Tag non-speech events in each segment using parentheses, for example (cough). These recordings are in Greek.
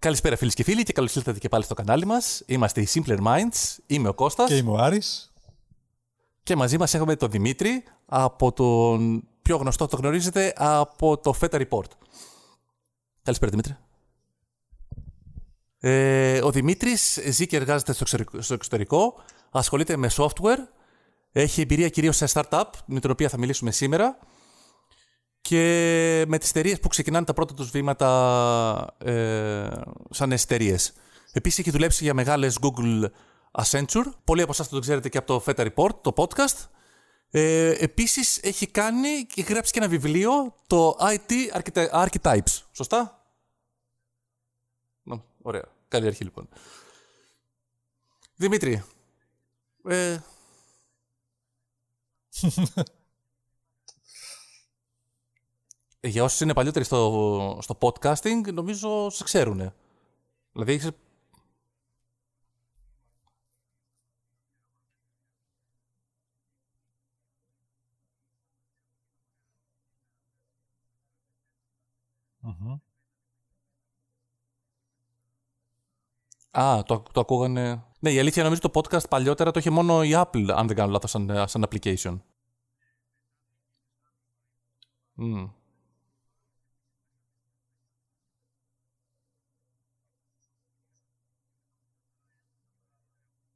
Καλησπέρα φίλοι και φίλοι και καλώς ήλθατε και πάλι στο κανάλι μας. Είμαστε οι Simpler Minds, είμαι ο Κώστας. Και είμαι ο Άρης. Και μαζί μας έχουμε τον Δημήτρη, από τον πιο γνωστό, το γνωρίζετε, από το Feta Report. Καλησπέρα Δημήτρη. Ε, ο Δημήτρης ζει και εργάζεται στο εξωτερικό, ασχολείται με software, έχει εμπειρία κυρίως σε startup, με την οποία θα μιλήσουμε σήμερα και με τις εταιρείες που ξεκινάνε τα πρώτα τους βήματα ε, σαν εταιρείες. Επίσης έχει δουλέψει για μεγάλες Google Accenture. Πολλοί από εσάς το ξέρετε και από το Feta Report, το podcast. Ε, επίσης έχει κάνει και γράψει και ένα βιβλίο, το IT Archetypes. Σωστά; ωραία. Καλή αρχή λοιπόν. Δημήτρη, ε, (laughs) για όσους είναι παλιότεροι στο, στο podcasting, νομίζω σε ξέρουν. Δηλαδή έχεις... Α, το, το ακούγανε. Ναι, η αλήθεια νομίζω το podcast παλιότερα το είχε μόνο η Apple, αν δεν κάνω λάθος, σαν, σαν application. Mm.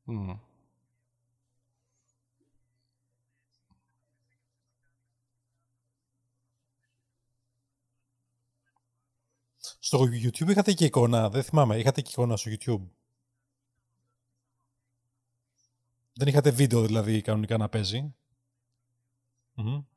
Mm. Στο YouTube είχατε και εικόνα, δεν θυμάμαι, είχατε και εικόνα στο YouTube. Δεν είχατε βίντεο δηλαδή κανονικά να παίζει. Mm-hmm. Mm-hmm.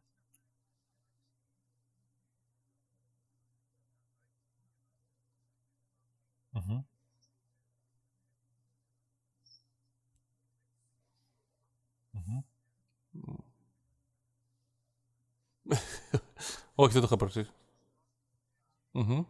(laughs) Όχι, δεν το είχα προσέξει. Mm-hmm.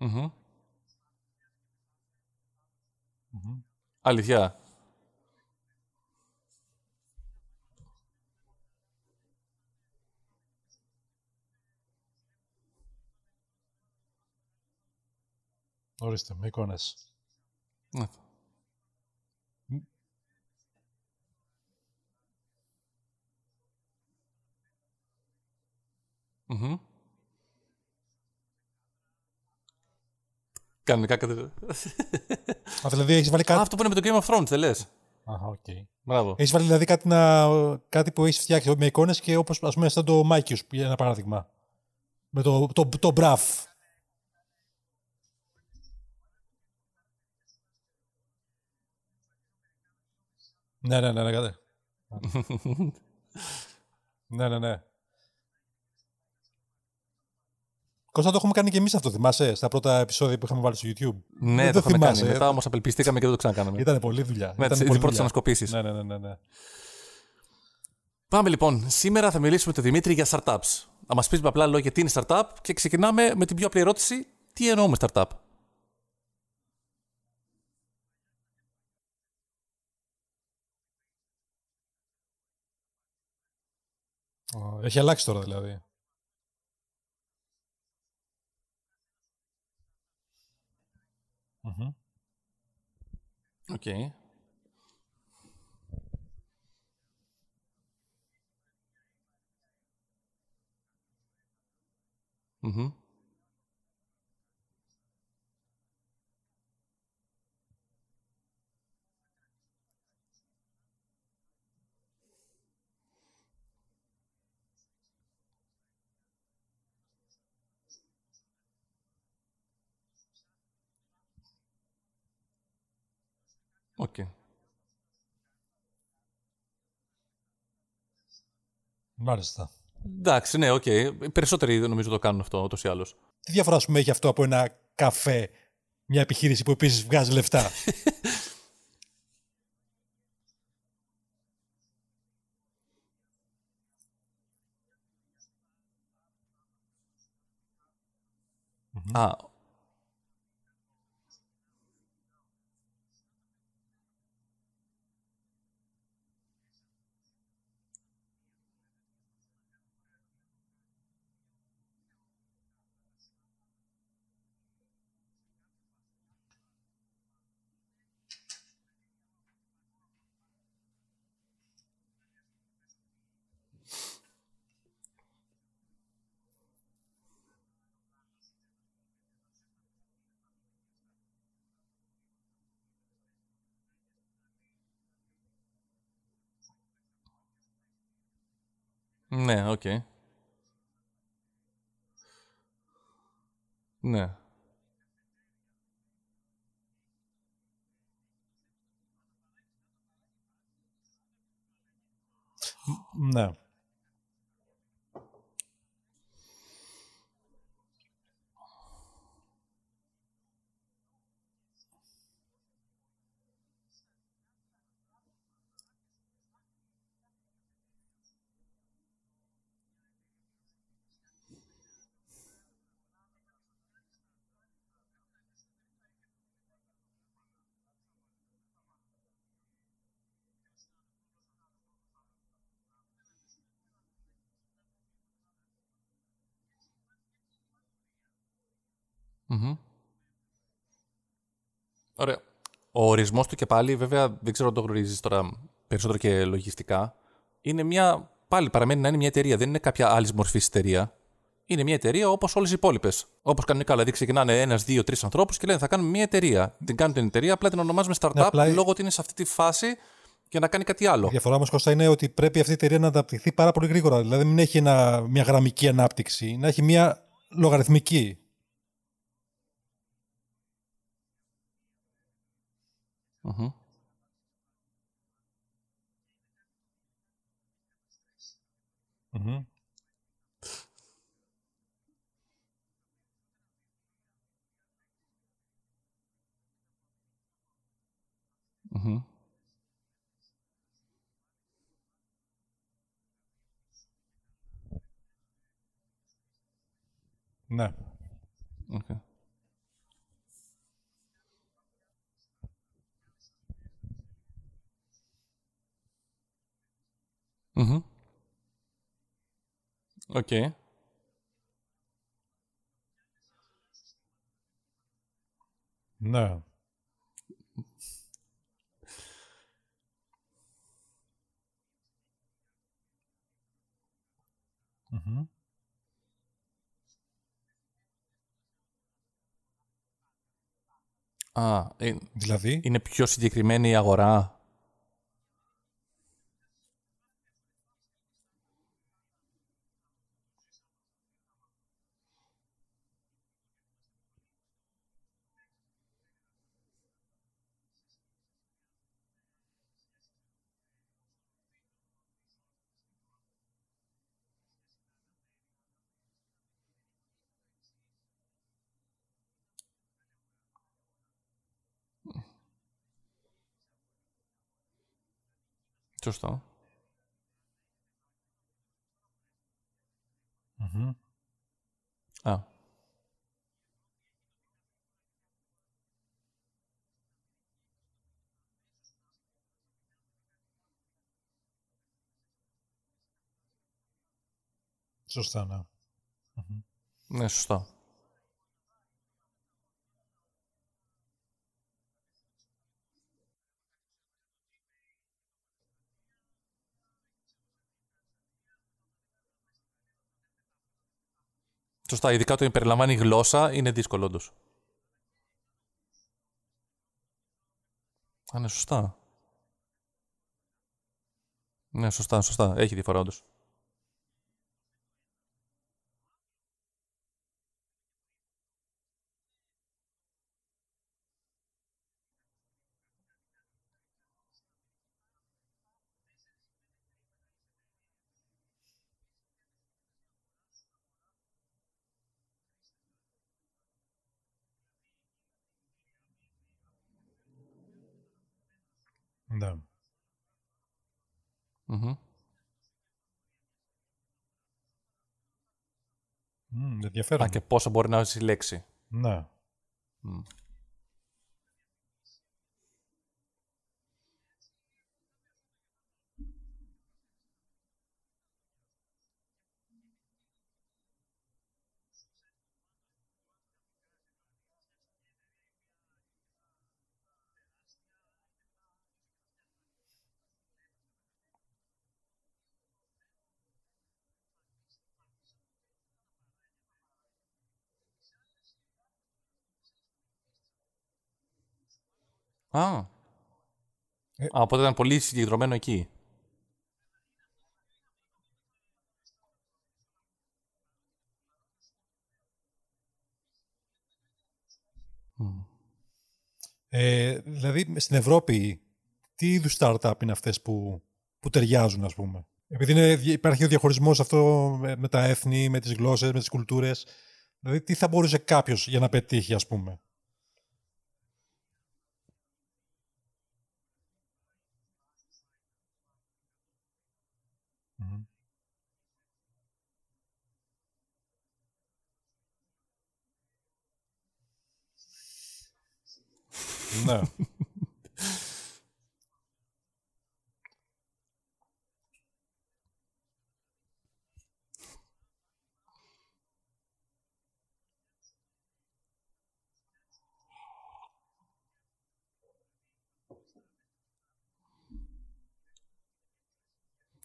Mm-hmm. Mm-hmm. Αλήθεια. Ορίστε, με εικόνες. Ναι. Mm-hmm. Κανονικά κατεβαίνει. Α, δηλαδή έχεις βάλει κάτι... αυτό που είναι με το Game of Thrones, δεν λες. Αχ, οκ. Okay. Μπράβο. Έχεις βάλει δηλαδή κάτι, να... κάτι που έχεις φτιάξει με εικόνες και όπως ας πούμε σαν το Μάικιους, για ένα παράδειγμα. Με το, το, το, το μπραφ. Ναι, ναι, ναι, ναι, ναι. (laughs) ναι, ναι, ναι. Κώστα το έχουμε κάνει και εμείς αυτό, θυμάσαι, στα πρώτα επεισόδια που είχαμε βάλει στο YouTube; Ναι, δεν το, το θυμάσαι. Κάνει. Μετά όμως απελπιστήκαμε και δεν το ξανακάναμε. Ήταν πολλή δουλειά. Με τι πρώτες ανασκοπήσεις. Ναι, ναι, ναι, ναι, ναι. Πάμε λοιπόν. Σήμερα θα μιλήσουμε με τον Δημήτρη για startups. Να μας πεις με απλά λόγια τι είναι startup και ξεκινάμε με την πιο απλή ερώτηση. Τι εννοούμε startup; Έχει αλλάξει τώρα δηλαδή. Οκ. Okay. Mm-hmm. Okay. Μάλιστα. Εντάξει, ναι, OK. Okay. Οι περισσότεροι νομίζω το κάνουν αυτό ούτως ή άλλως. Τι διαφορά, έχει αυτό από ένα καφέ, μια επιχείρηση που επίσης βγάζει λεφτά; (laughs) Α, ναι, οκ. Ναι. Ναι. Μμμ. Ωραία. Ο ορισμός του και πάλι, βέβαια, δεν ξέρω αν το γνωρίζεις τώρα περισσότερο και λογιστικά. Είναι μια. Πάλι παραμένει να είναι μια εταιρεία, δεν είναι κάποια άλλη μορφή εταιρεία. Είναι μια εταιρεία όπως όλες οι υπόλοιπες. Όπως κανονικά. Δηλαδή, ξεκινάνε ένας, δύο, τρεις ανθρώπους και λένε θα κάνουμε μια εταιρεία. Την κάνουν την εταιρεία, απλά την ονομάζουμε startup Ναι, απλά- λόγω ότι είναι σε αυτή τη φάση και να κάνει κάτι άλλο. Η διαφορά όμως Κώστα είναι ότι πρέπει αυτή η εταιρεία να αναπτυχθεί πάρα πολύ γρήγορα. Δηλαδή, μην έχει ένα, μια γραμμική ανάπτυξη, να έχει μια λογαριθμική. Μμμ. Μμμ. Μμμ. Ναι. Οκ. Μμμ. Οκ. Ναι. Μμμ. Α, ε, Δηλαδή, είναι πιο συγκεκριμένη η αγορά; Σωστό. Μμμ. Α. σωστά, ναι. Ναι, σωστά. Σωστά, ειδικά το περιλαμβάνει γλώσσα, είναι δύσκολο όντως. Α, ναι, σωστά. Ναι, σωστά, σωστά. Έχει διαφορά όντως. Ενδιαφέρον. Α, και πόσα μπορεί να συλλέξει. Ναι. Α. Ε. Α, οπότε ήταν πολύ συγκεντρωμένο εκεί. Ε, δηλαδή, στην Ευρώπη, τι είδους startup είναι αυτές που, που ταιριάζουν, ας πούμε; Επειδή είναι, υπάρχει ο διαχωρισμός αυτό με, με τα έθνη, με τις γλώσσες, με τις κουλτούρες. Δηλαδή, τι θα μπορούσε κάποιος για να πετύχει, ας πούμε; Ναι.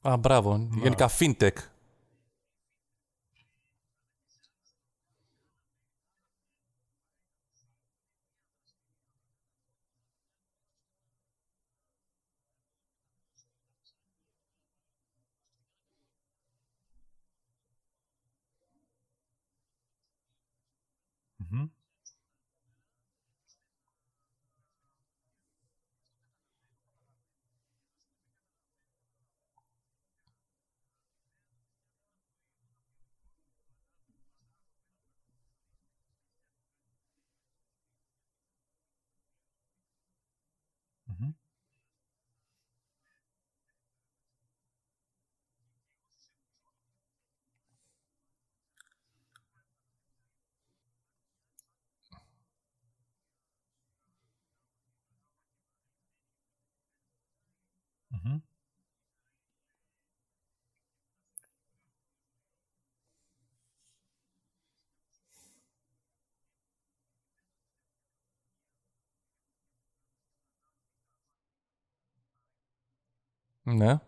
Α, μπράβο. Γενικά fintech. Μμμ. Ναι.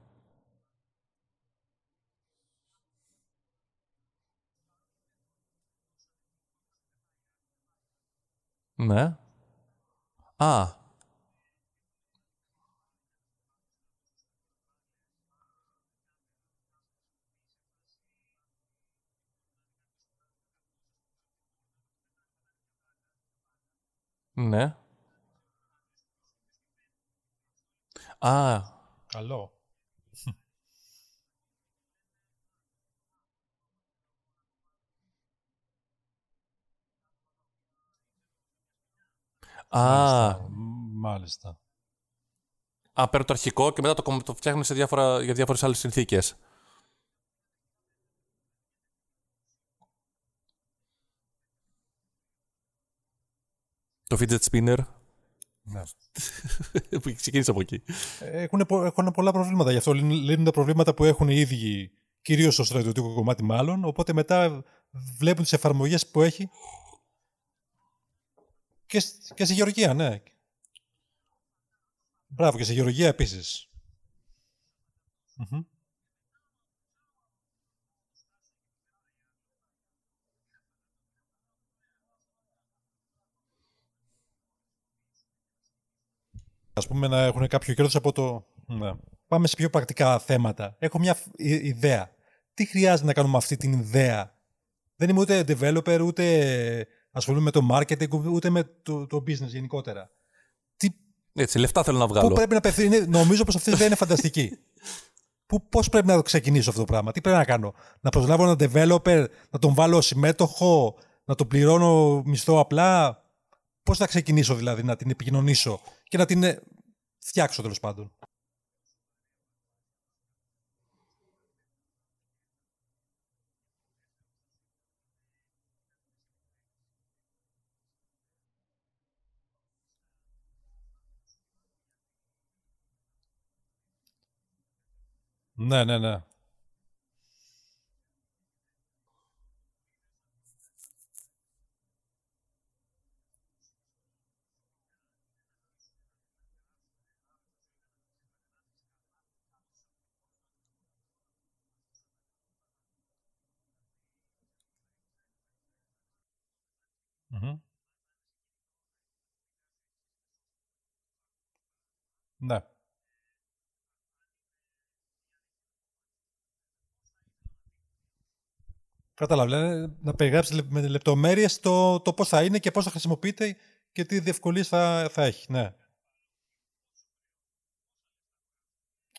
Ναι. Α. Ναι. Α, Καλό. α, Μάλιστα. Μάλιστα. α, παίρνω το αρχικό και μετά το, κομ- το φτιάχνω σε διάφορα, για διάφορες άλλες συνθήκες. Το fidget spinner Ναι. (laughs) που ξεκίνησε από εκεί. Έχουν, πο- έχουν πολλά προβλήματα. Γι' αυτό λύνουν λύνουν τα προβλήματα που έχουν οι ίδιοι, κυρίως στο στρατιωτικό κομμάτι μάλλον. Οπότε μετά βλέπουν τις εφαρμογές που έχει. Και, σ- και στη Γεωργία, ναι. Μπράβο, και στη Γεωργία επίσης. Ας πούμε να έχουν κάποιο κέρδος από το... Ναι. Πάμε σε πιο πρακτικά θέματα. Έχω μια φ- ι- ιδέα. Τι χρειάζεται να κάνουμε αυτή την ιδέα; Δεν είμαι ούτε developer, ούτε ασχολούμαι με το marketing, ούτε με το, το business γενικότερα. Τι, Έτσι, λεφτά θέλω να πού βγάλω. πρέπει να απευθύνει, νομίζω πως αυτή η ιδέα είναι φανταστική. Πού, πώς πρέπει να το ξεκινήσω αυτό το πράγμα, τι πρέπει να κάνω; Να προσλάβω έναν developer, να τον βάλω συμμέτοχο, να τον πληρώνω μισθό απλά; Πώς θα ξεκινήσω δηλαδή να την επικοινωνήσω; και να την ε, φτιάξω τέλος πάντων. Ναι, ναι, ναι. Ναι. Κατάλαβα. λένε να περιγράψεις λε- με λεπτομέρειες το, το πώς θα είναι και πώς θα χρησιμοποιείται και τι διευκολίε θα, θα έχει. Ναι.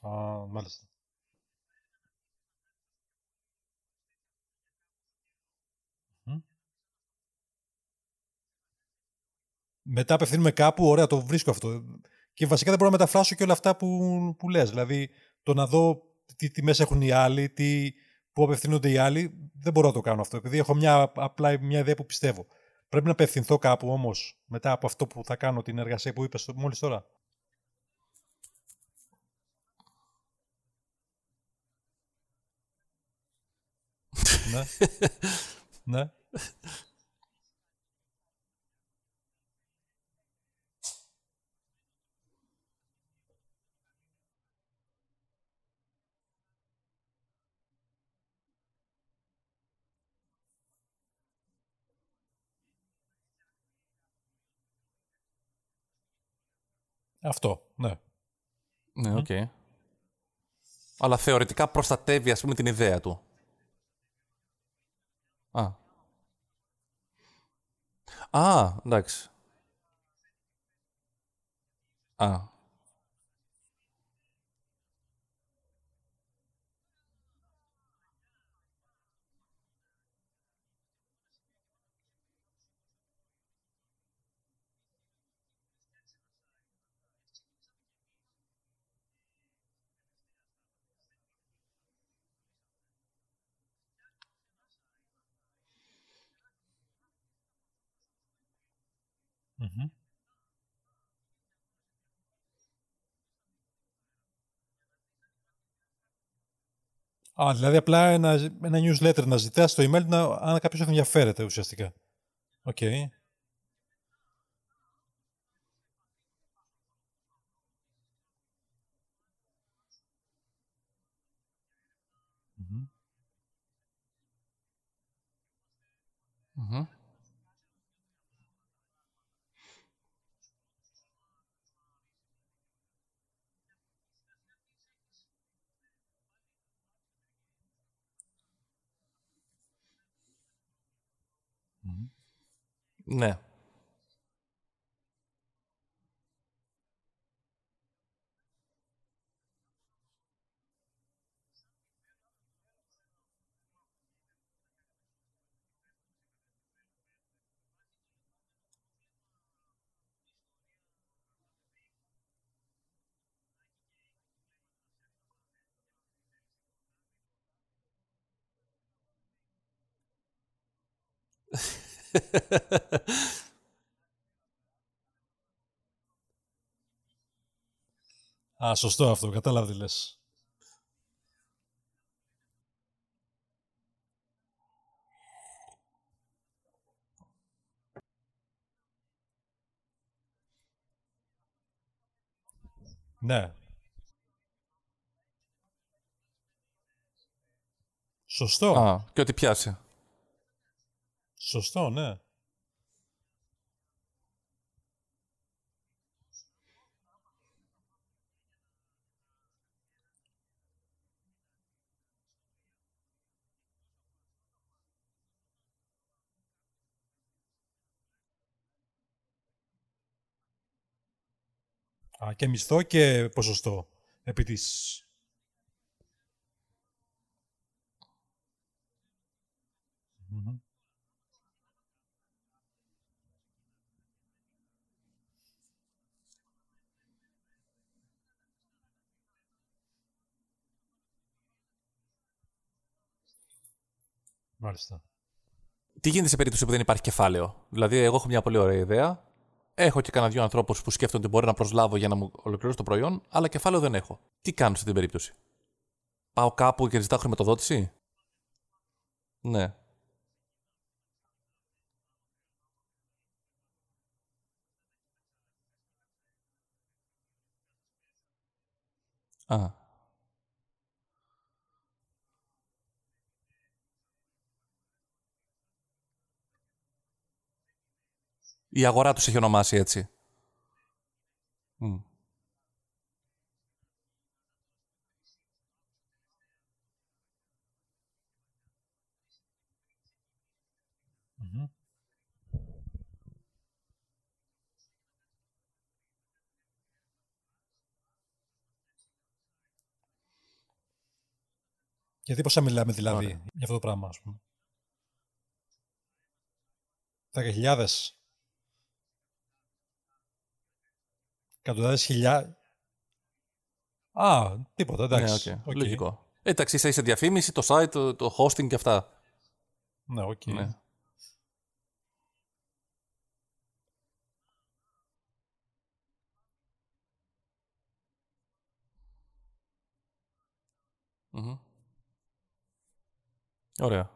Α, μάλιστα. Μμμ. Μετά απευθύνουμε κάπου, ωραία, το βρίσκω αυτό. Και βασικά δεν μπορώ να μεταφράσω και όλα αυτά που, που λες. Δηλαδή, το να δω τι τιμές έχουν οι άλλοι, τι, πού απευθύνονται οι άλλοι, δεν μπορώ να το κάνω αυτό. Επειδή έχω μια, απλά μια ιδέα που πιστεύω. Πρέπει να απευθυνθώ κάπου όμως, μετά από αυτό που θα κάνω, την εργασία που είπες μόλις τώρα. ναι. (laughs) ναι. Αυτό, ναι. Ναι, οκ. Αλλά θεωρητικά προστατεύει, ας πούμε, την ιδέα του. Α. Α, εντάξει. Α. Μμμ. Α, δηλαδή απλά ένα, ένα newsletter να ζητάς στο email να, αν κάποιος ενδιαφέρεται ουσιαστικά. Οκ. Μμμ. Μμμ. Μμμ. Ναι. (laughs) (laughs) Α, σωστό αυτό, κατάλαβα τι λες. Ναι. Σωστό. Α, και ό,τι πιάσει. Σωστό, ναι. Α, και μισθό και ποσοστό επί της... Μμμ. Μάλιστα. Τι γίνεται σε περίπτωση που δεν υπάρχει κεφάλαιο; Δηλαδή, εγώ έχω μια πολύ ωραία ιδέα. Έχω και κανένα δύο ανθρώπους που σκέφτονται ότι μπορεί να προσλάβω για να μου ολοκληρώσει το προϊόν, αλλά κεφάλαιο δεν έχω. Τι κάνω σε αυτή την περίπτωση; πάω κάπου και ζητάω χρηματοδότηση; Ναι. Α. Η αγορά τους έχει ονομάσει έτσι. Μμ. Μμμ. Γιατί πόσα μιλάμε δηλαδή Ωραία. για αυτό το πράγμα, ας πούμε. 10.000. Εκατοντάδες χιλιάδες. Α, τίποτα, εντάξει. Ναι, OK. OK. Λογικό. Ε, Εντάξει, είσαι σε διαφήμιση, το site, το, το hosting και αυτά. Ναι, οκ. Ναι. Μμμ. Ωραία.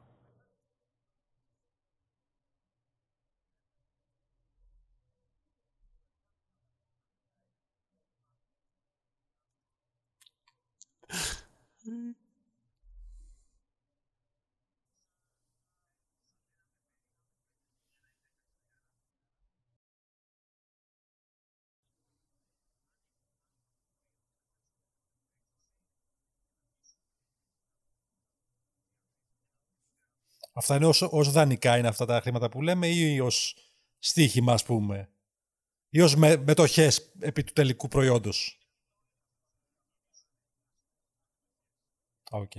Αυτά είναι ως, ως δανεικά είναι αυτά τα χρήματα που λέμε ή ως στοίχημα, ας πούμε; Ή ως με, μετοχές επί του τελικού προϊόντος; Α, οκ.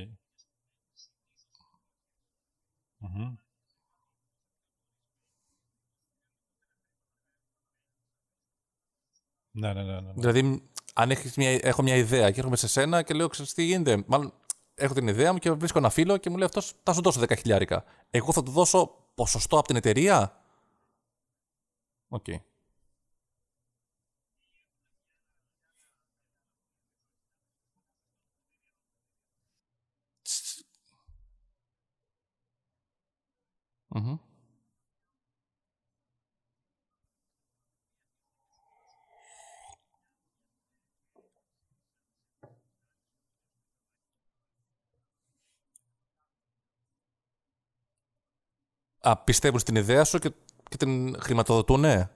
Μμμ. Ναι, ναι, ναι. ναι, ναι. Δηλαδή, αν έχεις μια, έχω μια ιδέα και έρχομαι σε σένα και λέω, ξέρεις τι γίνεται. Μάλλον έχω την ιδέα μου και βρίσκω ένα φίλο και μου λέει αυτός θα σου δώσω 10 χιλιάρικα. Εγώ θα του δώσω ποσοστό από την εταιρεία; Οκ. Μμμ. Α, πιστεύουν στην ιδέα σου και, και την χρηματοδοτούνε.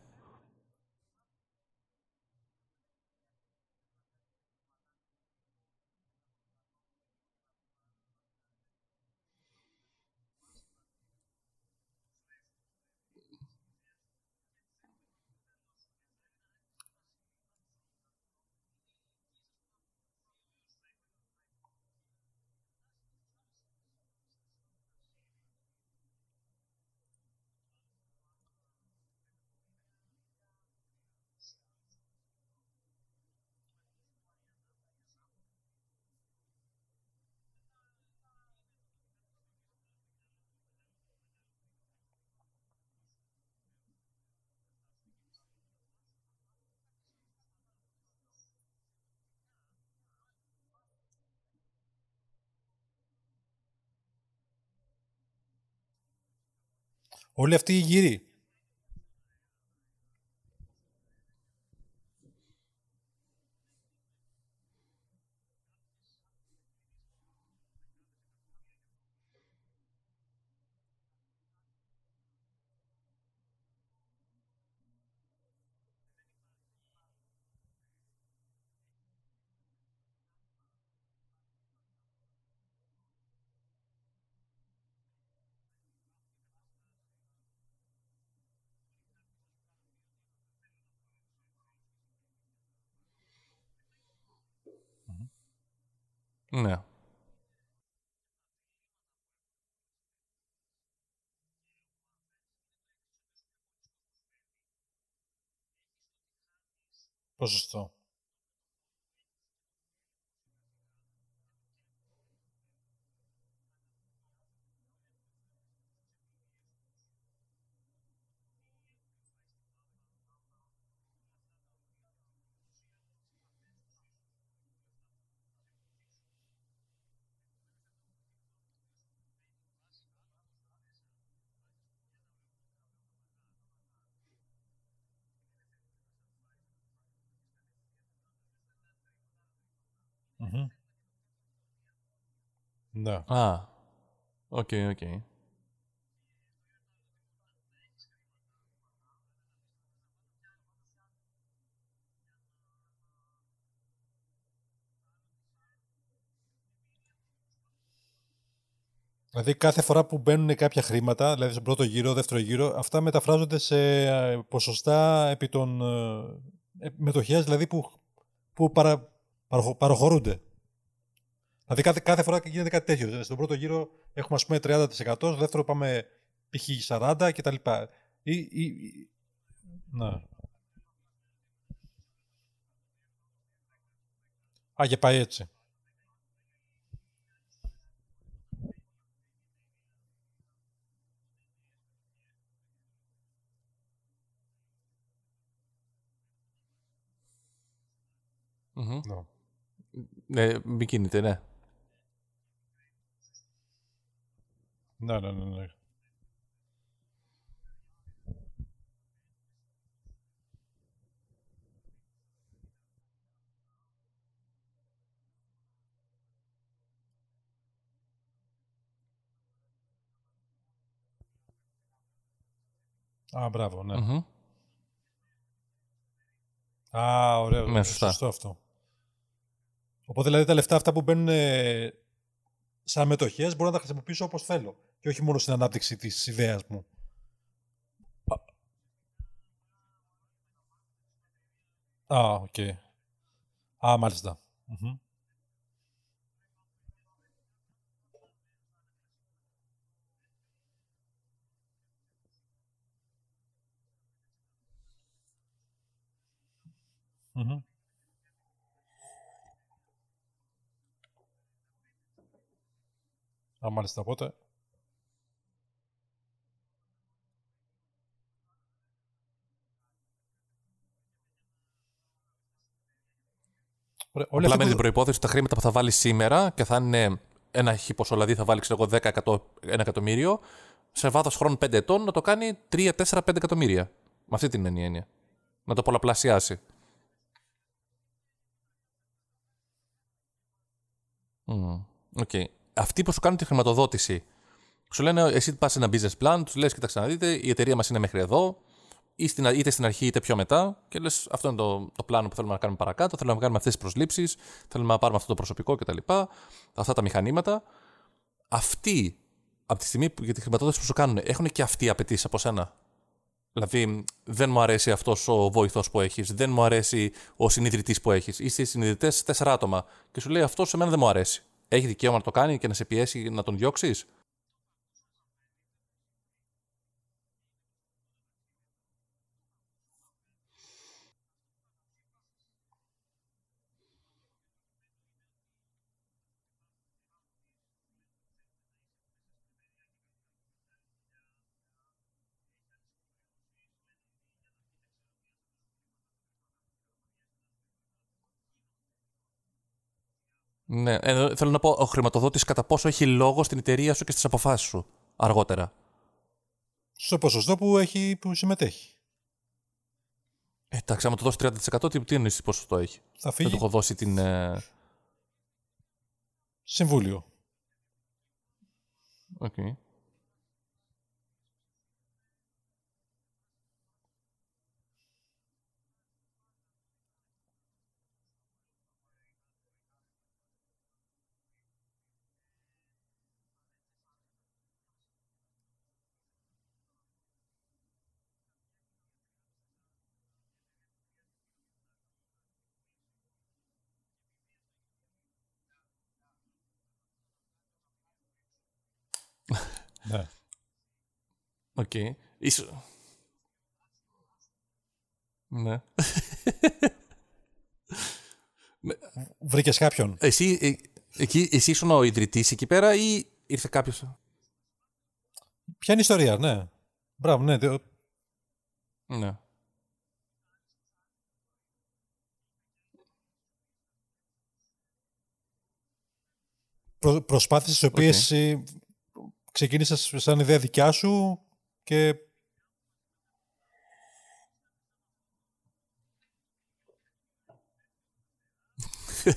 Όλοι αυτοί οι γύροι. Ναι. Ποσοστό. Ναι. Α, OK, OK. Δηλαδή κάθε φορά που μπαίνουν κάποια χρήματα, δηλαδή στον πρώτο γύρο, δεύτερο γύρο, αυτά μεταφράζονται σε ε, ποσοστά επί των ε, μετοχές, δηλαδή που, που παρα, παραχω- παραχωρούνται. Δηλαδή κάθε, κάθε φορά γίνεται κάτι τέτοιο. Δηλαδή, στον πρώτο γύρο έχουμε ας πούμε 30%, στο δεύτερο πάμε π.χ. 40% κτλ. Ή, ή, ή, ναι. Α, και πάει έτσι. Μμμ. Ναι. Ναι, μην κινείται, ναι. Ναι, ναι, ναι. ναι. Α, μπράβο, ναι. Μμμ. Α, ωραίο. Ναι, σωστά. Σωστό αυτό. Οπότε δηλαδή τα λεφτά αυτά που μπαίνουν ε, σαν μετοχές μπορώ να τα χρησιμοποιήσω όπως θέλω και όχι μόνο στην ανάπτυξη της ιδέας μου. Α, οκ. Α, μάλιστα. Μμμ. Μμμ. Α, μάλιστα, οπότε. Ωραία, όλη Απλά αυτή με που- την προπόθεση ότι τα χρήματα που θα βάλεις σήμερα και θα είναι ένα χι ποσό, δηλαδή θα βάλεις ξέρω εγώ 10 εκατό- ένα εκατομμύριο, σε βάθος χρόνου 5 ετών να το κάνει 3, 4, 5 εκατομμύρια. Με αυτή την έννοια. έννοια. Να το πολλαπλασιάσει. Μμμ. Οκ. Αυτοί που σου κάνουν τη χρηματοδότηση, σου λένε εσύ πας σε ένα business plan, τους λες: Κοιτάξτε να δείτε, η εταιρεία μας είναι μέχρι εδώ, ή στην, είτε στην αρχή είτε πιο μετά, και λες: Αυτό είναι το, το πλάνο που θέλουμε να κάνουμε παρακάτω. Θέλουμε να κάνουμε αυτές τις προσλήψεις, θέλουμε να πάρουμε αυτό το προσωπικό κτλ. Αυτά τα μηχανήματα. Αυτοί, από τη στιγμή που για τη χρηματοδότηση που σου κάνουν, έχουν και αυτοί απαιτήσεις από σένα; Δηλαδή, δεν μου αρέσει αυτός ο βοηθός που έχεις, δεν μου αρέσει ο συνειδητής που έχεις. Είστε συνειδητές τέσσερα άτομα. Και σου λέει αυτό σε μένα δεν μου αρέσει. Έχει δικαίωμα να το κάνει και να σε πιέσει να τον διώξεις; Ναι, ε, θέλω να πω, ο χρηματοδότης κατά πόσο έχει λόγο στην εταιρεία σου και στις αποφάσεις σου αργότερα; Στο ποσοστό που, έχει, που συμμετέχει. Ε, εντάξει, άμα του δώσει 30% τι, τι εννοείς τι ποσοστό έχει; Θα Δεν φύγει του έχω δώσει την. Ε... συμβούλιο. οκ. Ναι. Οκ. Ίσως... Ναι. Βρήκες κάποιον; Εσύ, ε, εκεί, εσύ ήσουν ο ιδρυτής εκεί πέρα ή ήρθε κάποιος; Ποια είναι η ιστορία, ναι. Μπράβο, ναι. δε- Ναι. Προ, προσπάθειες οι οποίες ε, ξεκίνησες σαν ιδέα δικιά σου και (laughs)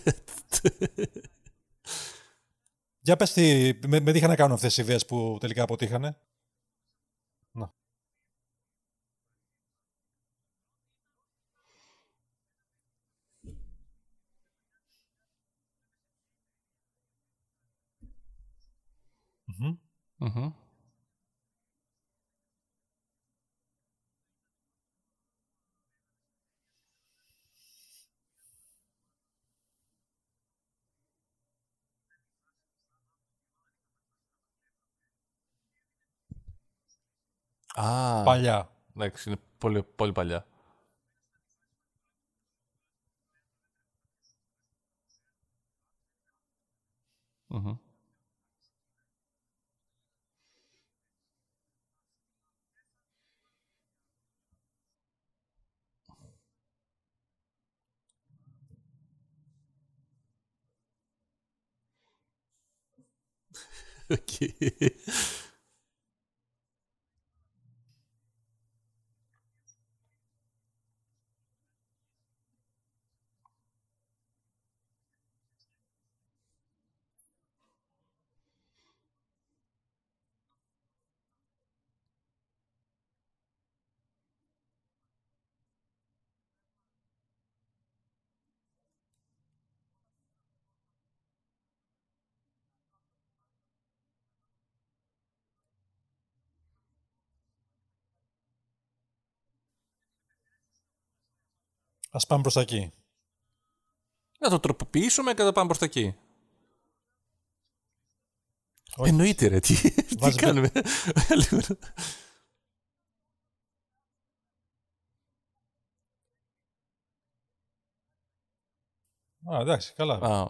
Για πες τι, με, με τι είχαν να κάνουν αυτές οι ιδέες που τελικά αποτύχανε; Μμμ. Μμμ. Α, Παλιά. εντάξει, είναι πολύ, πολύ παλιά. Μμμ. (laughs) Οκ. Ας πάμε προς τα εκεί. Να το τροποποιήσουμε και να το πάμε προς τα εκεί. Όχι. Εννοείται ρε, τι, τι Βάζει- κάνουμε; Λίγο. Α, εντάξει, καλά. Α,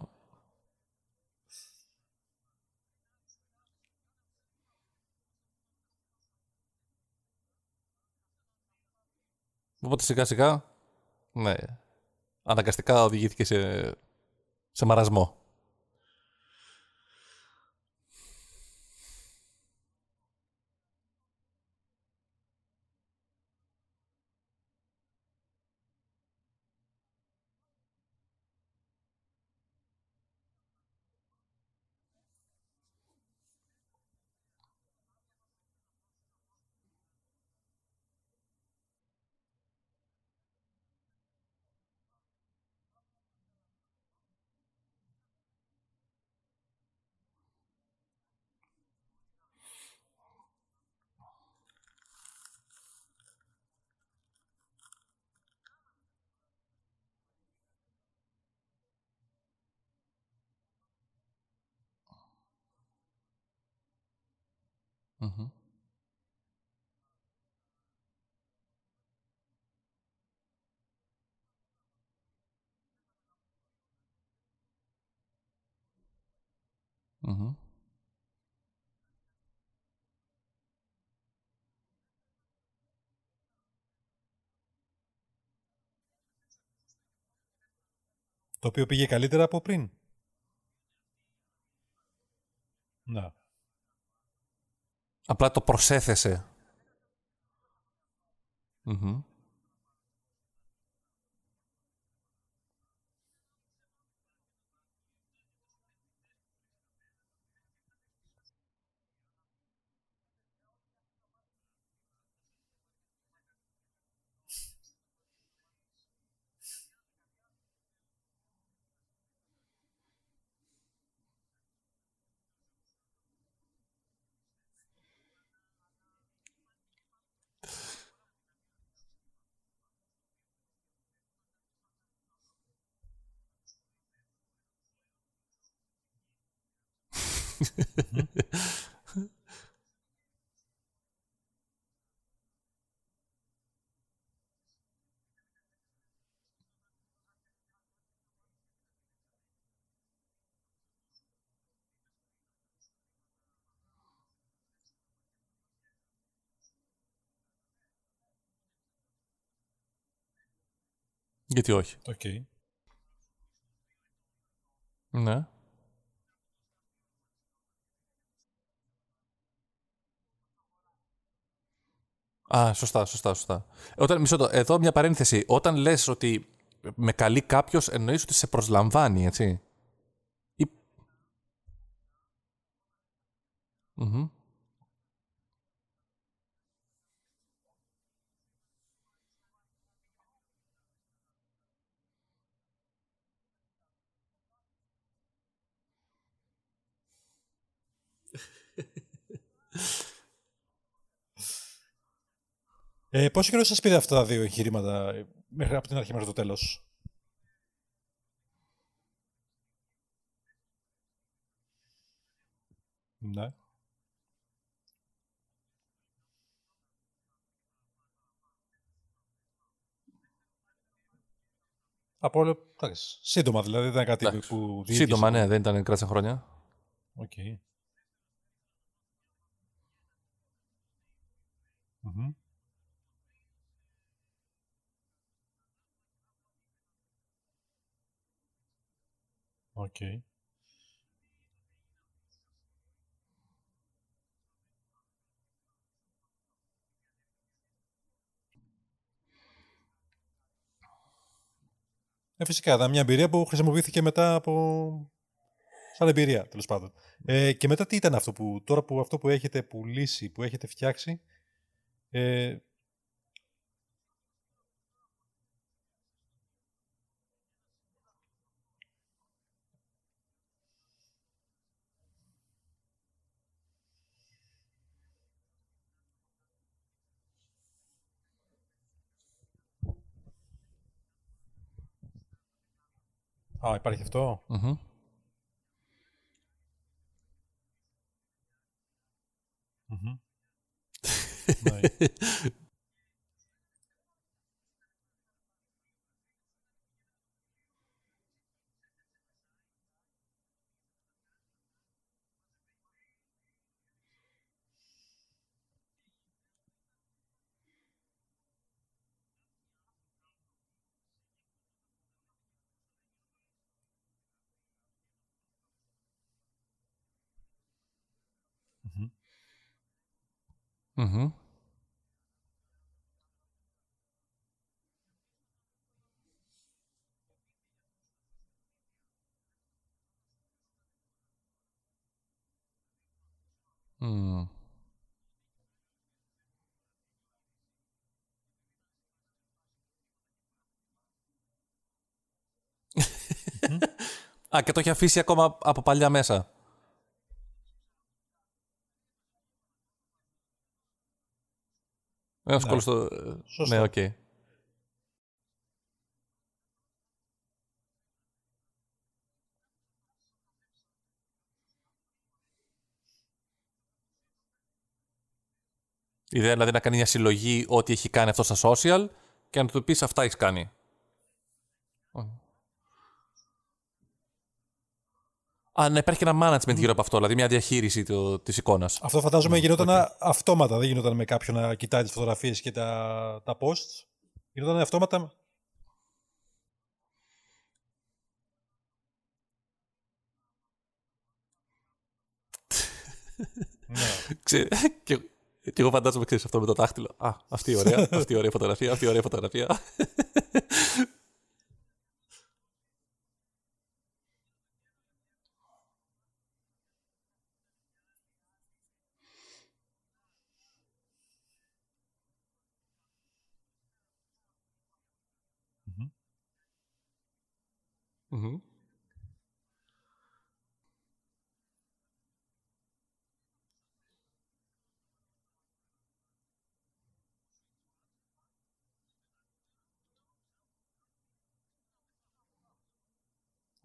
Οπότε σιγά σιγά, ναι, αναγκαστικά οδηγήθηκε σε, σε μαρασμό. Μμμ. Μμμ. Το οποίο πήγε καλύτερα από πριν. Να. Απλά το προσέθεσε. Μμμ. Γιατί όχι. Οκ. Ναι. Α, σωστά, σωστά, σωστά. Όταν, μισώ το, εδώ μια παρένθεση. Όταν λες ότι με καλεί κάποιος εννοείς ότι σε προσλαμβάνει, έτσι. Ή... Ε, πόσο καιρό σας πήρε αυτά τα δύο εγχειρήματα ε, μέχρι από την αρχή μέχρι το τέλος; Ναι. Από όλο, εντάξει, σύντομα δηλαδή, δεν ήταν κάτι Εντάξει. που διήρκησε. Σύντομα, ναι, δεν ήταν κράτησε χρόνια. Οκ. Μμμ. Οκ. Ε, φυσικά, ήταν μια εμπειρία που χρησιμοποιήθηκε μετά από... σαν εμπειρία, τέλος πάντων. Ε, και μετά τι ήταν αυτό που, τώρα που αυτό που έχετε πουλήσει, που έχετε φτιάξει, ε, Α, υπάρχει αυτό; Μμμ. Μμμ. Ναι. (laughs) Μμμ. Μμμ. (laughs) Α, και το έχει αφήσει ακόμα από παλιά μέσα. Ένα Ναι. στο... Σωστό. Ναι, οκ. Η ιδέα δηλαδή να κάνει μια συλλογή ό,τι έχει κάνει αυτό στα social και να του πεις αυτά έχεις κάνει. Α, να υπάρχει και ένα management γύρω από αυτό, δηλαδή μια διαχείριση το, της εικόνας. Αυτό φαντάζομαι Μμ, γινόταν οκ. αυτόματα, δεν γινόταν με κάποιον να κοιτάει τις φωτογραφίες και τα, τα posts. Γινόταν αυτόματα. ναι. (laughs) Ξέ- και, και εγώ φαντάζομαι, ξέρεις, αυτό με το δάχτυλο. Α, αυτή η ωραία, (laughs) αυτή η ωραία φωτογραφία, αυτή η ωραία φωτογραφία.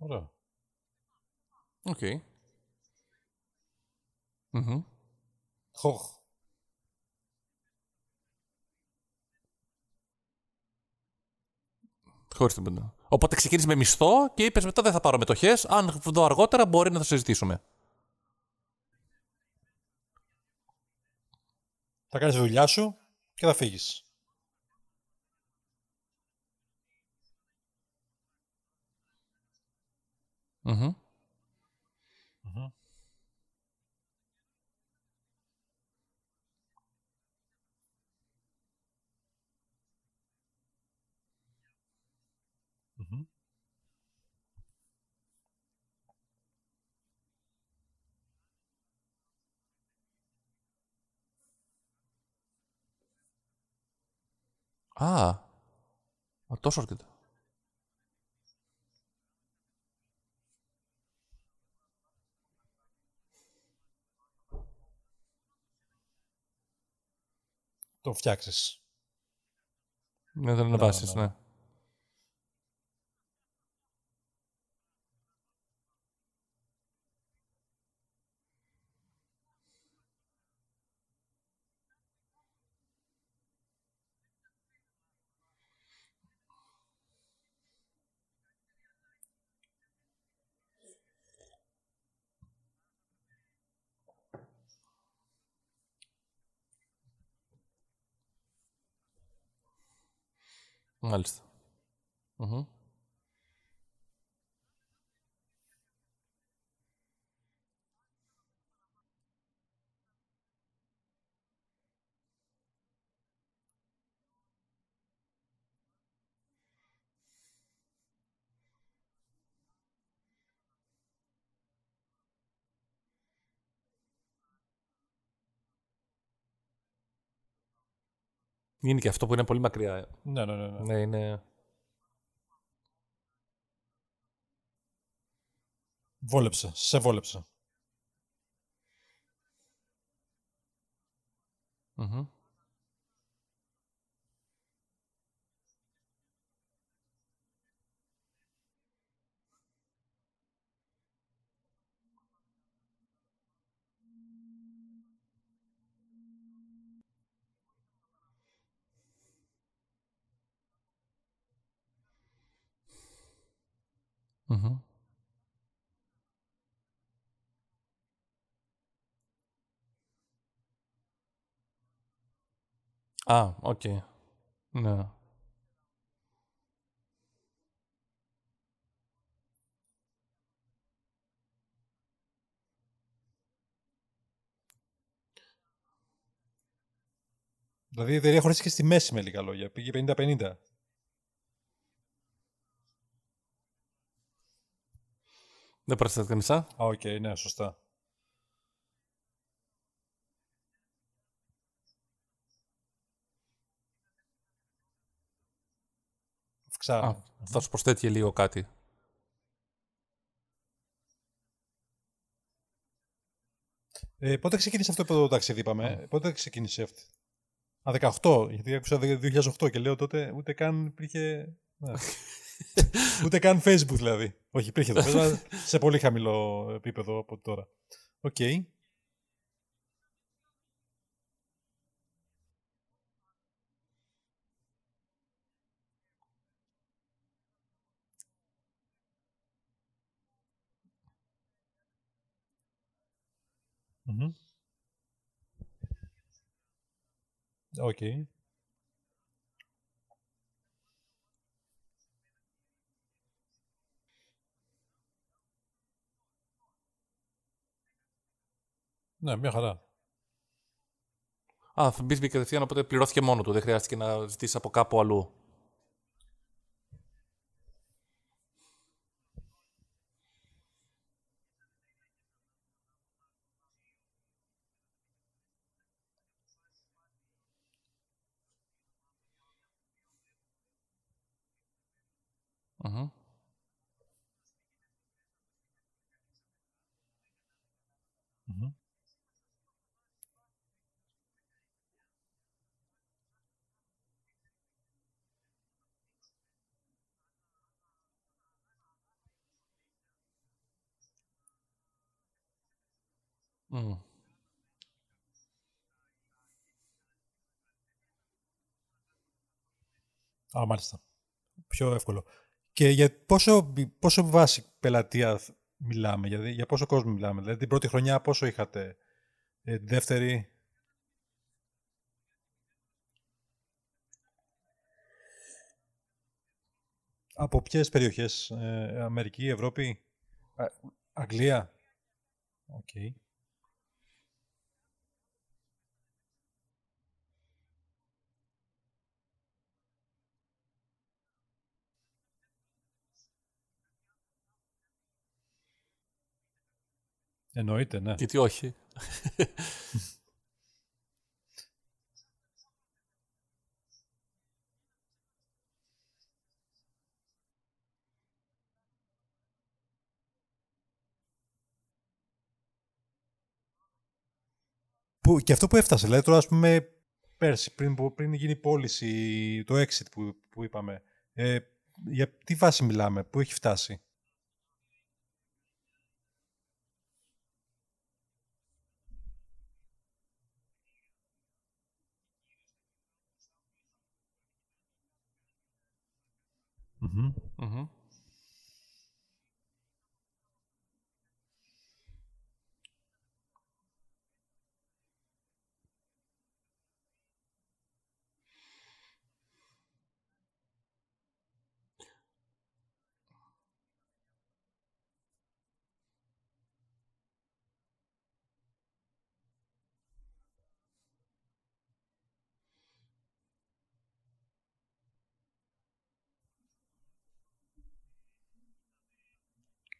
Ωραία. Οκ. Μμμ. Χοχ. Χωρίς τίποτα. Οπότε ξεκίνησε με μισθό και είπες μετά δεν θα πάρω μετοχές. Αν δω αργότερα μπορεί να το συζητήσουμε. Θα κάνεις τη δουλειά σου και θα φύγεις. Угу. Угу. Угу. А, а то что Το φτιάξεις. Ναι, δεν ανεβάσεις, ναι. Μάλιστα. Mm-hmm. Είναι και αυτό που είναι πολύ μακριά. Ναι, ναι, ναι. ναι. ναι είναι... Βόλεψε. Σε βόλεψε. Mm-hmm. Mm-hmm. Α, OK. Okay. Ναι. Δηλαδή η εταιρεία χωρίστηκε στη μέση με λίγα λόγια. Πήγε 50-50. Δεν προσθέτει κανείς, α. OK, okay, ναι, σωστά. Α, θα σου προσθέτει λίγο κάτι. Ε, πότε ξεκίνησε αυτό το ταξίδι, είπαμε; Πότε ξεκίνησε αυτό; Α, 18, γιατί άκουσα 2008 και λέω τότε ούτε καν υπήρχε... (laughs) Ναι. (laughs) Ούτε καν Facebook δηλαδή. Όχι, υπήρχε εδώ σε πολύ χαμηλό επίπεδο από τώρα. OK. Okay. OK. Okay. Ναι, μια χαρά. Α, θα μπεις κατευθείαν, οπότε πληρώθηκε μόνο του. Δεν χρειάστηκε να ζητήσεις από κάπου αλλού. Α, μάλιστα. Πιο εύκολο. Και για πόσο, πόσο βάση πελατεία μιλάμε, δηλαδή για πόσο κόσμο μιλάμε. Δηλαδή την πρώτη χρονιά πόσο είχατε, ε, τη δεύτερη... Από ποιες περιοχές, ε, Αμερική, Ευρώπη, Αγγλία; OK. Okay. Εννοείται, ναι. Γιατί όχι. και αυτό που έφτασε, δηλαδή τώρα ας πούμε πέρσι, πριν, πριν γίνει η πώληση, το exit που, που είπαμε, ε, για τι βάση μιλάμε, πού έχει φτάσει; Mm-hmm. Mm-hmm.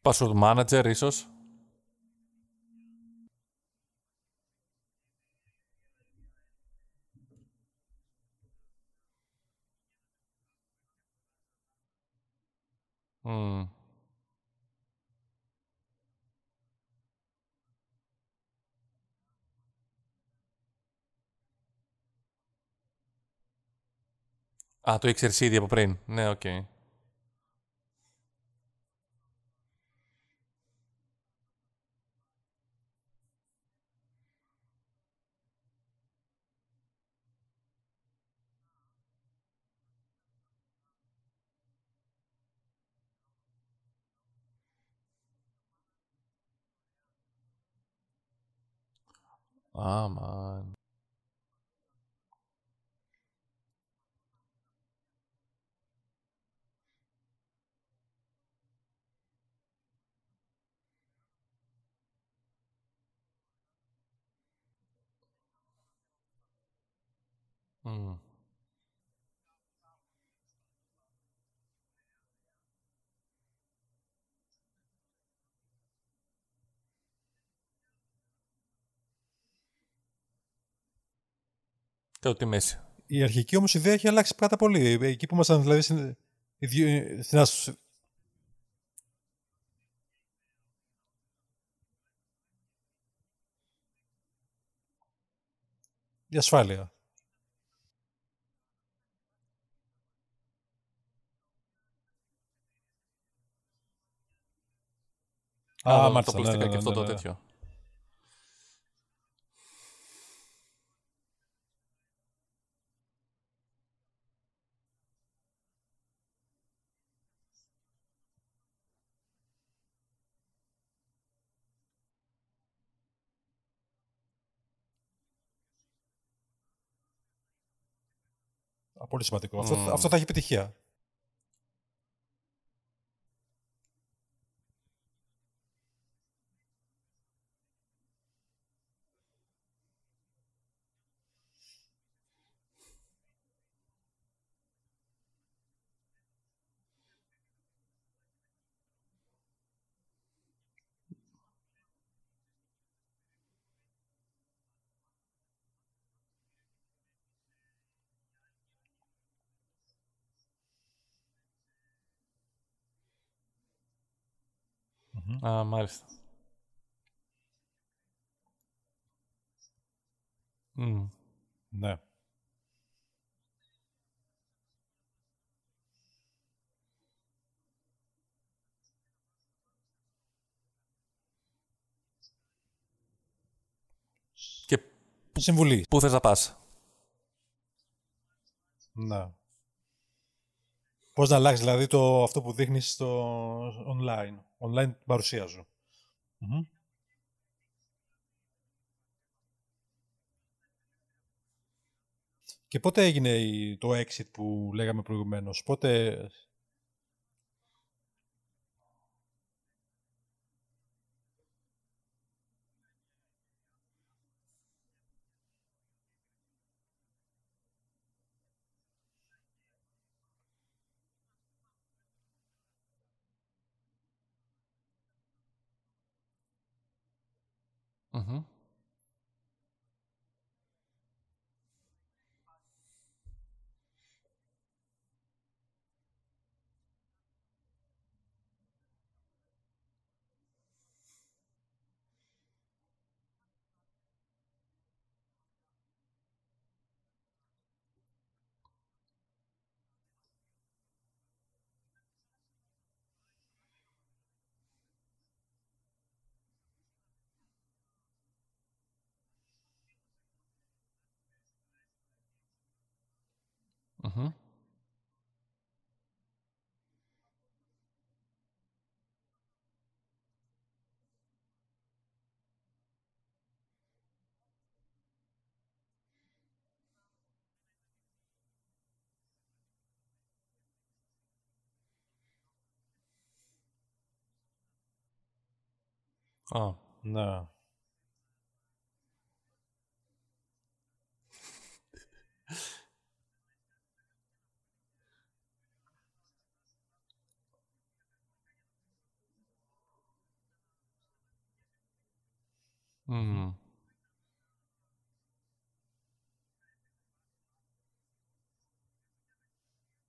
Password manager ίσως. Mm. Α, το ήξερες ήδη από πριν. Ναι, οκ. Okay. Come on. Τη μέση. Η αρχική όμως ιδέα έχει αλλάξει πάρα πολύ. Εκεί που ήμασταν δηλαδή στην, στην Η ασφάλεια. Α, Α το ναι, ναι, και αυτό ναι, το τέτοιο. Πολύ σημαντικό. Αυτό, αυτό θα έχει επιτυχία. Α, μάλιστα. Mm. Ναι. Και Συμβουλή. Πού θες να πας; Ναι. Πώς να αλλάξεις δηλαδή το, αυτό που δείχνεις στο online, online παρουσία σου. Και πότε έγινε το exit που λέγαμε προηγουμένως, πότε Mm-hmm. Α. Ναι. Μμμ.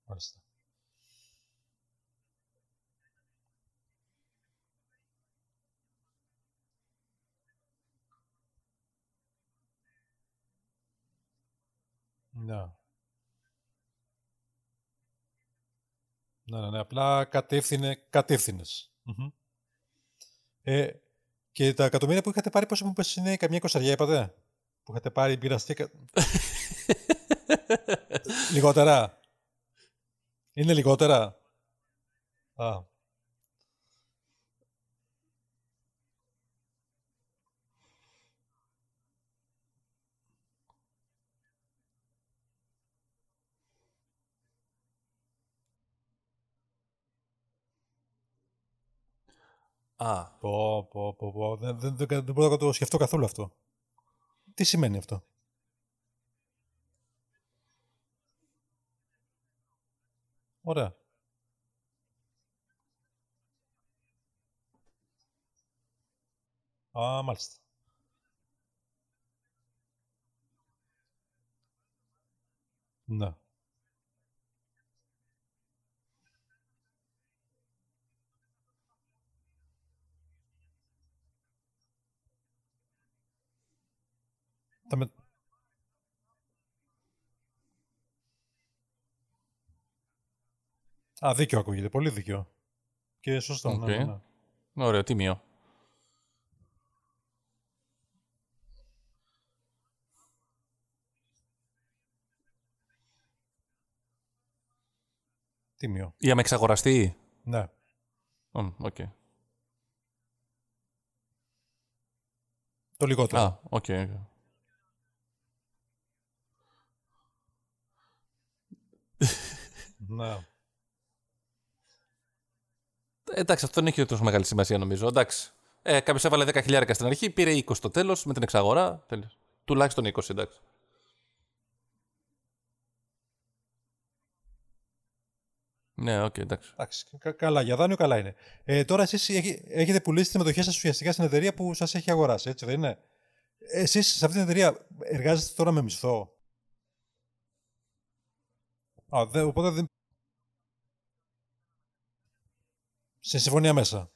Μάλιστα. Ναι. Ναι, ναι, ναι. Απλά κατεύθυνε, κατεύθυνες. Μμμ. Ε, και τα εκατομμύρια που είχατε πάρει, πόσο μου είπες είναι, καμιά εικοσαριά είπατε, που είχατε πάρει πειραστικά... (laughs) λιγότερα. Είναι λιγότερα. Α. Α. Πω, πω, πω, πω. Δεν, δεν, δεν, δεν μπορώ να το σκεφτώ καθόλου αυτό. Τι σημαίνει αυτό; Ωραία. Α, μάλιστα. Ναι. Τα με... Α, δίκιο ακούγεται. Πολύ δίκιο. Και σωστό. Οκ. Ναι, ναι, ναι. Ωραίο, τίμιο. Τίμιο. Για με εξαγοραστεί; Ναι. Μμ, Οκ. Το λιγότερο. Α, OK. OK. Ναι. Εντάξει, αυτό δεν έχει τόσο μεγάλη σημασία νομίζω. Εντάξει. Ε, Κάποιος έβαλε 10.000 στην αρχή, πήρε 20 στο τέλος με την εξαγορά. Τέλος. Τουλάχιστον 20, εντάξει. Ναι, οκ, εντάξει. Εντάξει, κα- καλά, για δάνειο καλά είναι. Ε, τώρα εσείς έχ- έχετε πουλήσει τη μετοχή σας ουσιαστικά στην εταιρεία που σας έχει αγοράσει, έτσι δεν είναι; Εσείς σε αυτήν την εταιρεία εργάζεστε τώρα με μισθό; Α, δε, οπότε δεν... Σε συμφωνία μέσα.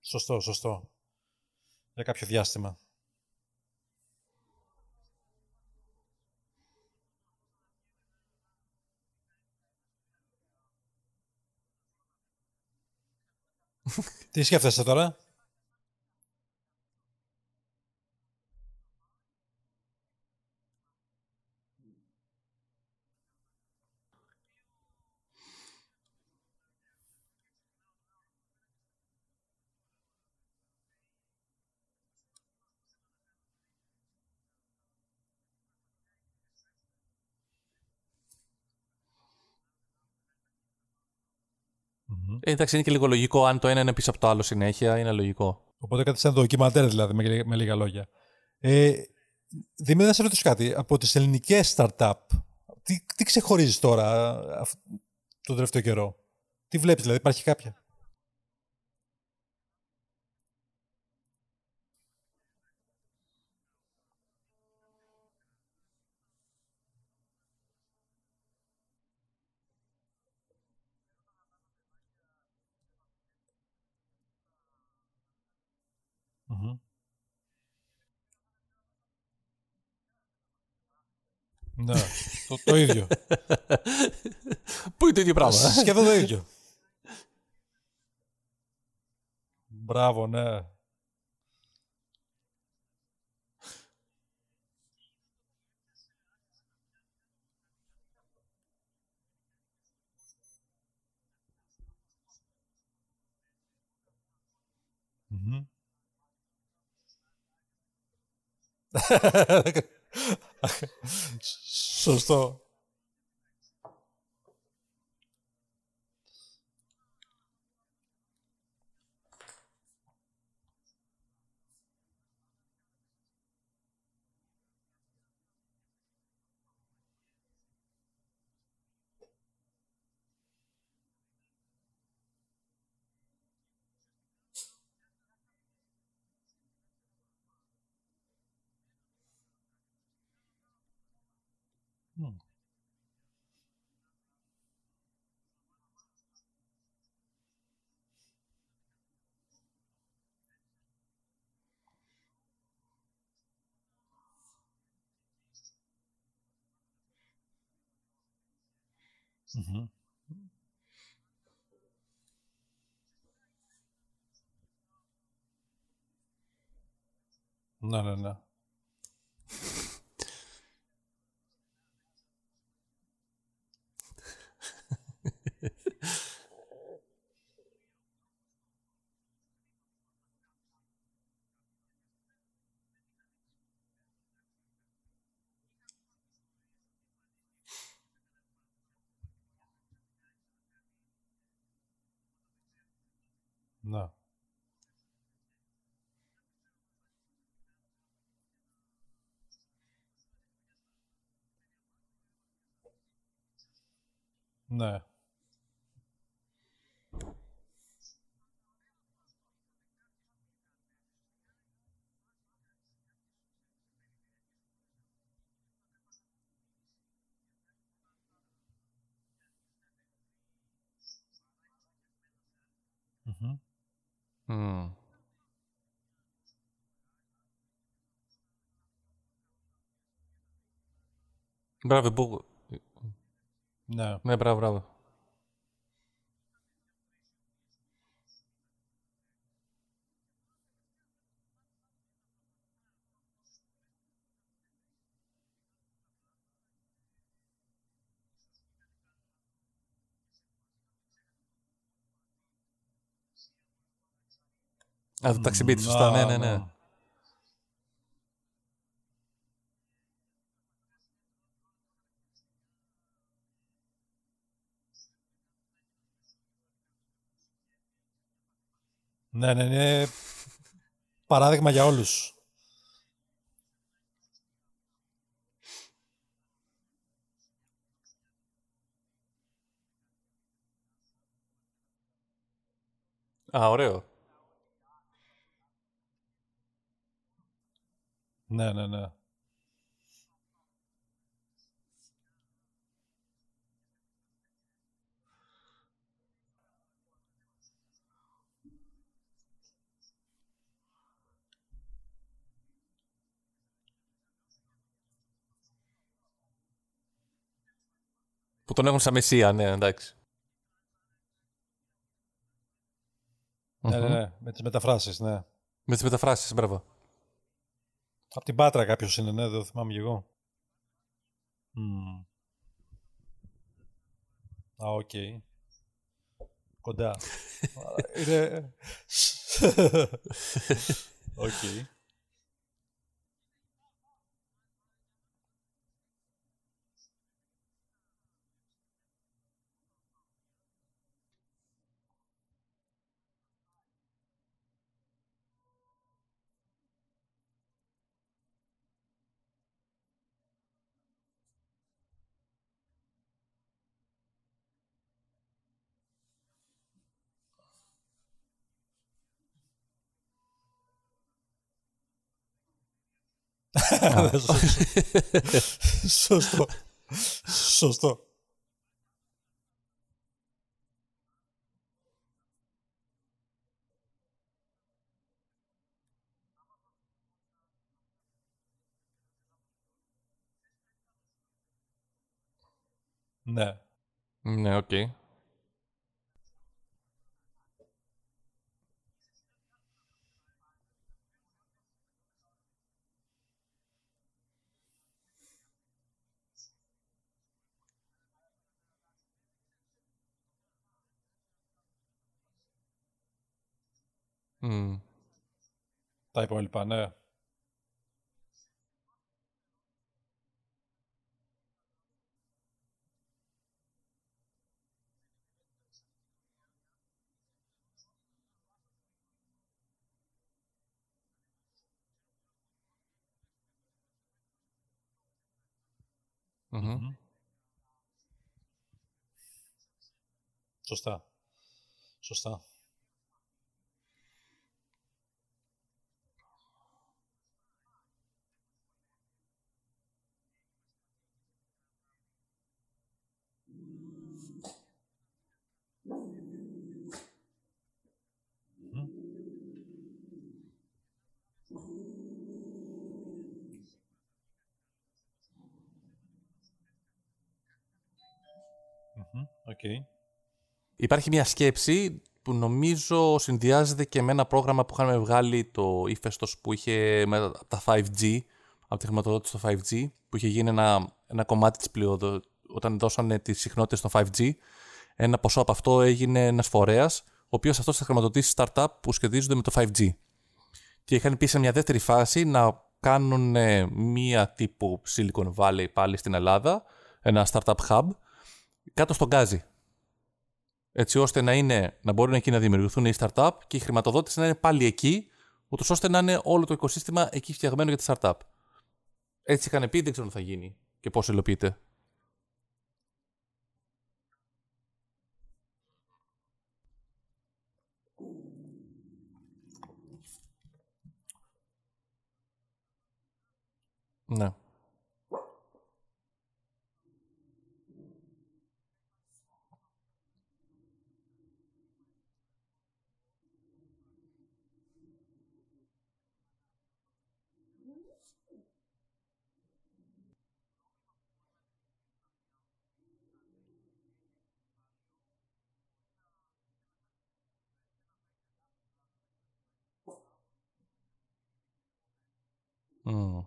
Σωστό, σωστό. Για κάποιο διάστημα. Τι σκέφτεσαι τώρα; Εντάξει, είναι και λίγο λογικό. Αν το ένα είναι πίσω από το άλλο συνέχεια, είναι λογικό. Οπότε κάτι σαν ντοκιμαντέρ δηλαδή, με, με λίγα λόγια. Ε, Δημήτρη, να σε ρωτήσω κάτι. Από τις ελληνικές startup, τι, τι ξεχωρίζεις τώρα αυ- τον τελευταίο καιρό; Τι βλέπεις, δηλαδή, υπάρχει κάποια; Ναι, το, το ίδιο. Πού είναι το ίδιο πράγμα; ε; Σχεδόν το ίδιο. Μπράβο, ναι. Μμμ. (laughs) Σωστό. Μμμ. Ναι, ναι, ναι. Ναι. Ναι. Μμμ. Μμμ. Μπράβο, που... Ναι. Ναι, μπράβο, μπράβο. Α, το ταξιμπίτι, σωστά, ναι, ναι, ναι. Ναι, ναι, είναι παράδειγμα για όλους. Α, ωραίο. Ναι, ναι, ναι. Που τον έχουν σαν μεσσία, ναι, εντάξει. Ναι, ναι, ναι. Με τις μεταφράσεις, ναι. Με τις μεταφράσεις, μπράβο. Από την Πάτρα κάποιος είναι, ναι, δεν το θυμάμαι κι εγώ. Μμμ. Α, οκ. Κοντά. (laughs) είναι... (laughs) Οκ. (laughs) (laughs) Σωστό. Σωστό. Ναι. Ναι, οκ. Μμμ. Τα υπόλοιπα, ναι. Μμμ. Μμμ. Σωστά. Σωστά. Okay. Υπάρχει μια σκέψη που νομίζω συνδυάζεται και με ένα πρόγραμμα που είχαμε βγάλει το ύφεστος που είχε με τα 5G, από τη χρηματοδότηση στο 5G, που είχε γίνει ένα, ένα κομμάτι της πλειοδο... όταν δώσανε τις συχνότητες στο 5G. Ένα ποσό από αυτό έγινε ένας φορέας, ο οποίος αυτός θα χρηματοδοτήσει startup που σχετίζονται με το 5G. Και είχαν πει σε μια δεύτερη φάση να κάνουν μία τύπου Silicon Valley πάλι στην Ελλάδα, ένα startup hub, κάτω στον Γκάζι έτσι ώστε να, είναι, να μπορούν εκεί να δημιουργηθούν οι startup και η χρηματοδότηση να είναι πάλι εκεί, ούτως ώστε να είναι όλο το οικοσύστημα εκεί φτιαγμένο για τα startup. Έτσι είχαν πει, δεν ξέρω αν θα γίνει και πώς υλοποιείται. Ναι. Mm.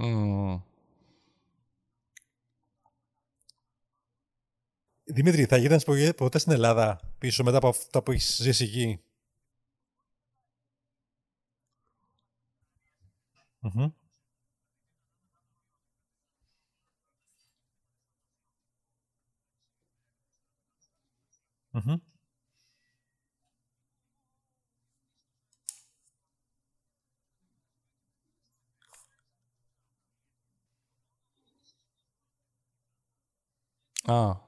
Mm. Δημήτρη, θα γύρνας ποτέ στην Ελλάδα πίσω μετά από αυτά που έχεις ζήσει εκεί; Mhm. Mhm. Ah.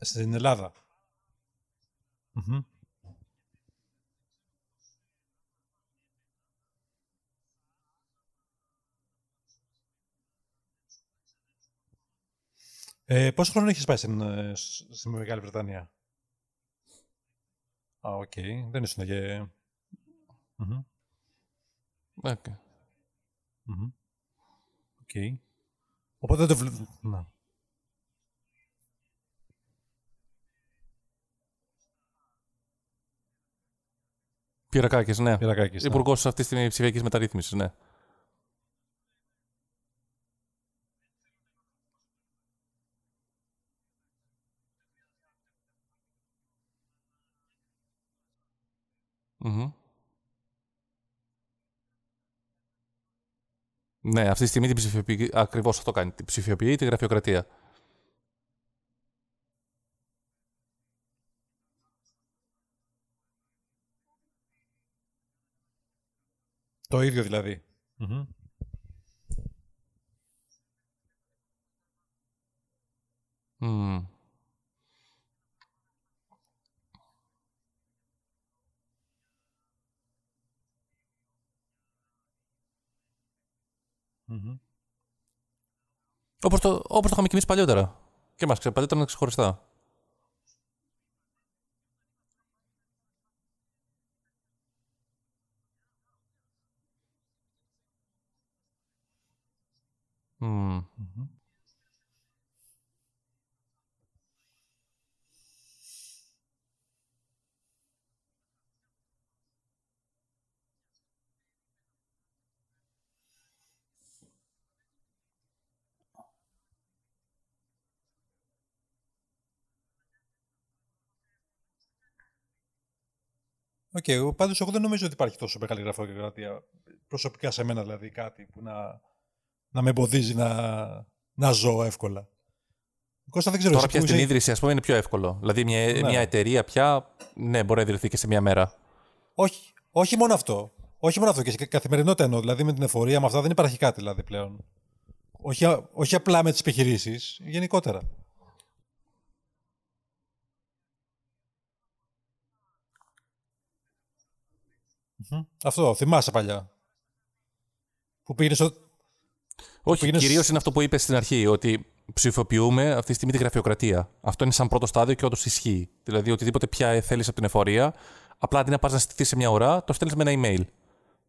Στην Ελλάδα. Mm-hmm. Ε, πόσο χρόνο έχεις πάει στην, ε, στη Μεγάλη Βρετανία; Α, OK. Okay. Δεν ήσουν και... Mm-hmm. Okay. Mm-hmm. Okay. Οπότε δεν το βλέπω... Πιερρακάκης, ναι. Πιερρακάκης, ναι. Υπουργός αυτής της ψηφιακής μεταρρύθμισης, ναι. Ναι, αυτή τη στιγμή την ψηφιοποιεί, ακριβώς αυτό κάνει. Την ψηφιοποιεί τη γραφειοκρατία. Το ίδιο δηλαδή. Mm-hmm. Mm. Mm-hmm. Όπως το, όπως το είχαμε κι εμείς παλιότερα. Και μας παλιότερα ήταν ξεχωριστά. OK, okay, πάντως εγώ δεν νομίζω ότι υπάρχει τόσο μεγάλη γραφειοκρατία. Προσωπικά σε μένα δηλαδή κάτι που να να με εμποδίζει να, να ζω εύκολα. Κώστα, δεν ξέρω, Τώρα πια στην είσαι... ίδρυση, ας πούμε, είναι πιο εύκολο. Δηλαδή, μια, ναι. μια εταιρεία πια, ναι, μπορεί να ιδρυθεί και σε μια μέρα. Όχι, όχι μόνο αυτό. Όχι μόνο αυτό, και σε καθημερινότητα εννοώ. Δηλαδή, με την εφορία, με αυτά δεν υπάρχει κάτι δηλαδή πλέον. Όχι, όχι απλά με τις επιχειρήσεις, γενικότερα. Αυτό, θυμάσαι παλιά. Που πήγαινε στο... Όχι, πήγαινες... κυρίως είναι αυτό που είπες στην αρχή, ότι ψηφοποιούμε αυτή τη στιγμή τη γραφειοκρατία. Αυτό είναι σαν πρώτο στάδιο και όντως ισχύει. Δηλαδή, οτιδήποτε πια θέλεις από την εφορία, απλά αντί να πας να στηθεί σε μια ώρα, το στέλνεις με ένα email.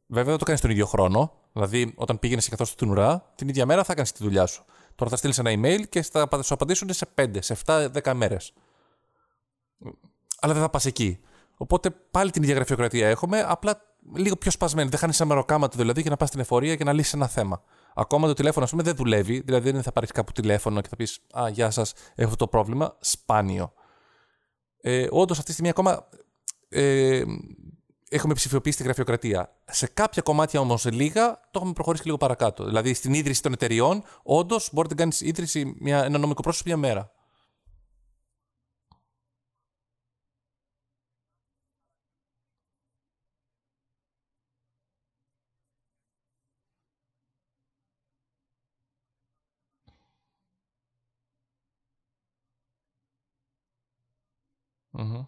Βέβαια, δεν το κάνεις τον ίδιο χρόνο. Δηλαδή, όταν πήγαινες και καθώς την ουρά, την ίδια μέρα θα κάνεις τη δουλειά σου. Τώρα θα στείλεις ένα email και θα σου απαντήσουν σε 5, σε 7, 10 μέρες. Αλλά δεν θα πας εκεί. Οπότε πάλι την ίδια γραφειοκρατία έχουμε, απλά λίγο πιο σπασμένη. Δεν χάνεις ένα μεροκάματο δηλαδή για να πας στην εφορία και να λύσεις ένα θέμα. Ακόμα το τηλέφωνο, ας πούμε, δεν δουλεύει. Δηλαδή δεν θα πάρεις κάπου τηλέφωνο και θα πεις Α, γεια σας, έχω αυτό το πρόβλημα. Σπάνιο. Ε, Όντως αυτή τη στιγμή ακόμα ε, έχουμε ψηφιοποιήσει τη γραφειοκρατία. Σε κάποια κομμάτια όμως λίγα το έχουμε προχωρήσει λίγο παρακάτω. Δηλαδή στην ίδρυση των εταιριών, όντως μπορείτε να κάνεις ίδρυση μια, ένα νομικό πρόσωπο μια μέρα. Mm-hmm.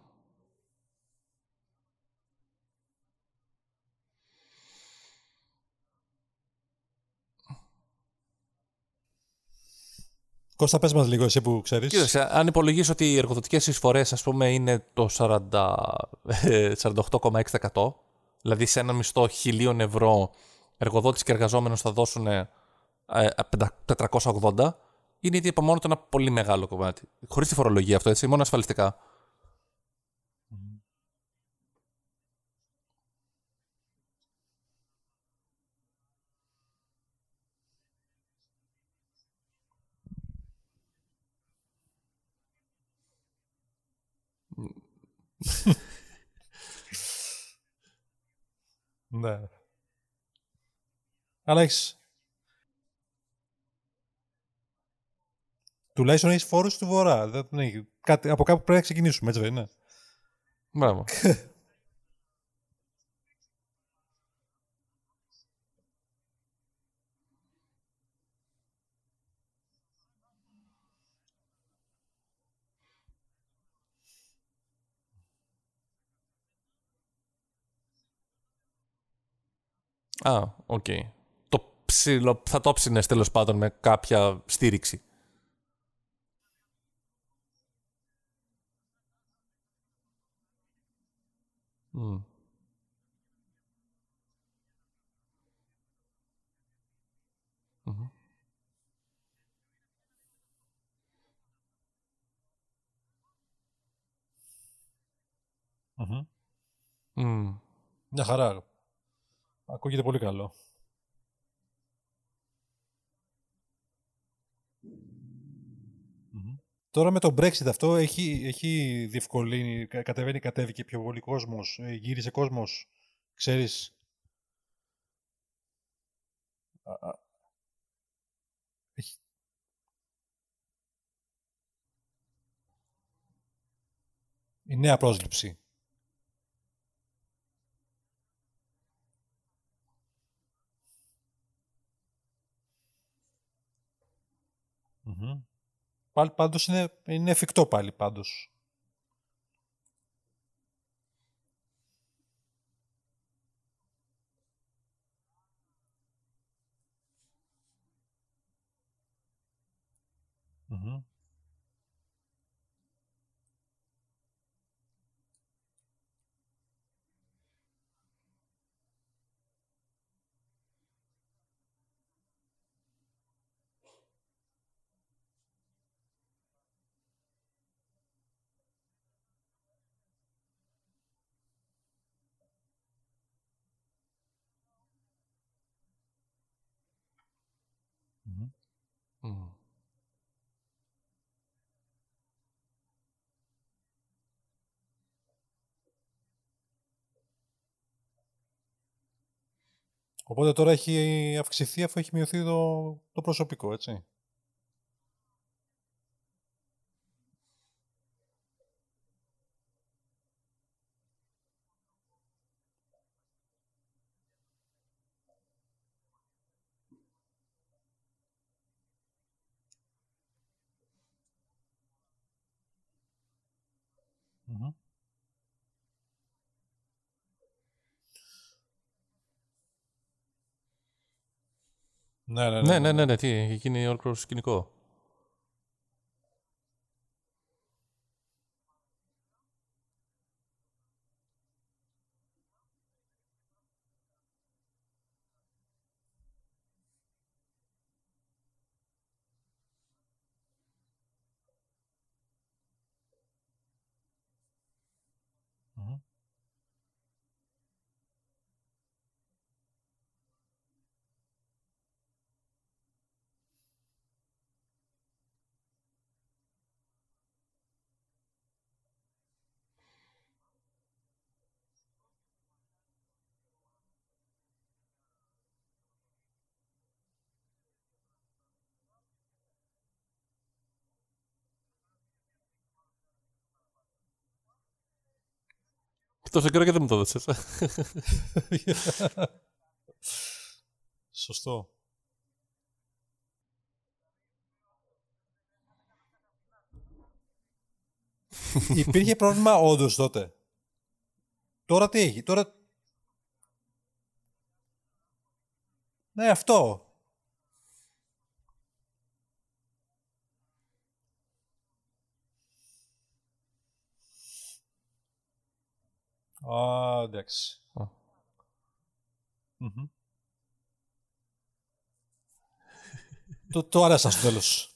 Κώστα, πες μας λίγο εσύ που ξέρεις. Κοίταξε, αν υπολογίσω ότι οι εργοδοτικές εισφορές ας πούμε είναι το 48,6% δηλαδή σε ένα μισθό χιλίων ευρώ εργοδότης και εργαζόμενος θα δώσουν 480 είναι ήδη από μόνο το ένα πολύ μεγάλο κομμάτι. Χωρίς τη φορολογία αυτό, έτσι, μόνο ασφαλιστικά. Ναι. Αλλά έχεις... Τουλάχιστον έχεις φόρους του βορρά. Δεν, Κάτι, από κάπου πρέπει να ξεκινήσουμε, έτσι δεν είναι; Μπράβο. (laughs) Α, OK. Okay. Το ψιλο, θα το έψηνες τέλος πάντων με κάποια στήριξη. Mm. Mm-hmm. Μια χαρά. Ακούγεται πολύ καλό. Τώρα με το Brexit αυτό έχει, έχει διευκολύνει, κατεβαίνει, κατέβηκε πιο πολύ κόσμος, ε, γύρισε κόσμος, ξέρεις. Έχει... Η νέα πρόσληψη. Mm-hmm. Πάλι πάντως είναι, είναι εφικτό πάλι πάντως. Mm-hmm. Οπότε τώρα έχει αυξηθεί αφού έχει μειωθεί το, το προσωπικό, έτσι. Ναι, ναι, Ναι, ναι, ναι, ναι, τι, έχει γίνει ολόκληρο σκηνικό. Τόσο καιρό και δεν μου το έδωσες. Σωστό. Υπήρχε πρόβλημα όντως τότε. Τώρα τι έχει, τώρα... Ναι, αυτό. Α, εντάξει. Α. Μμμ. Το, το άρεσα στο τέλος.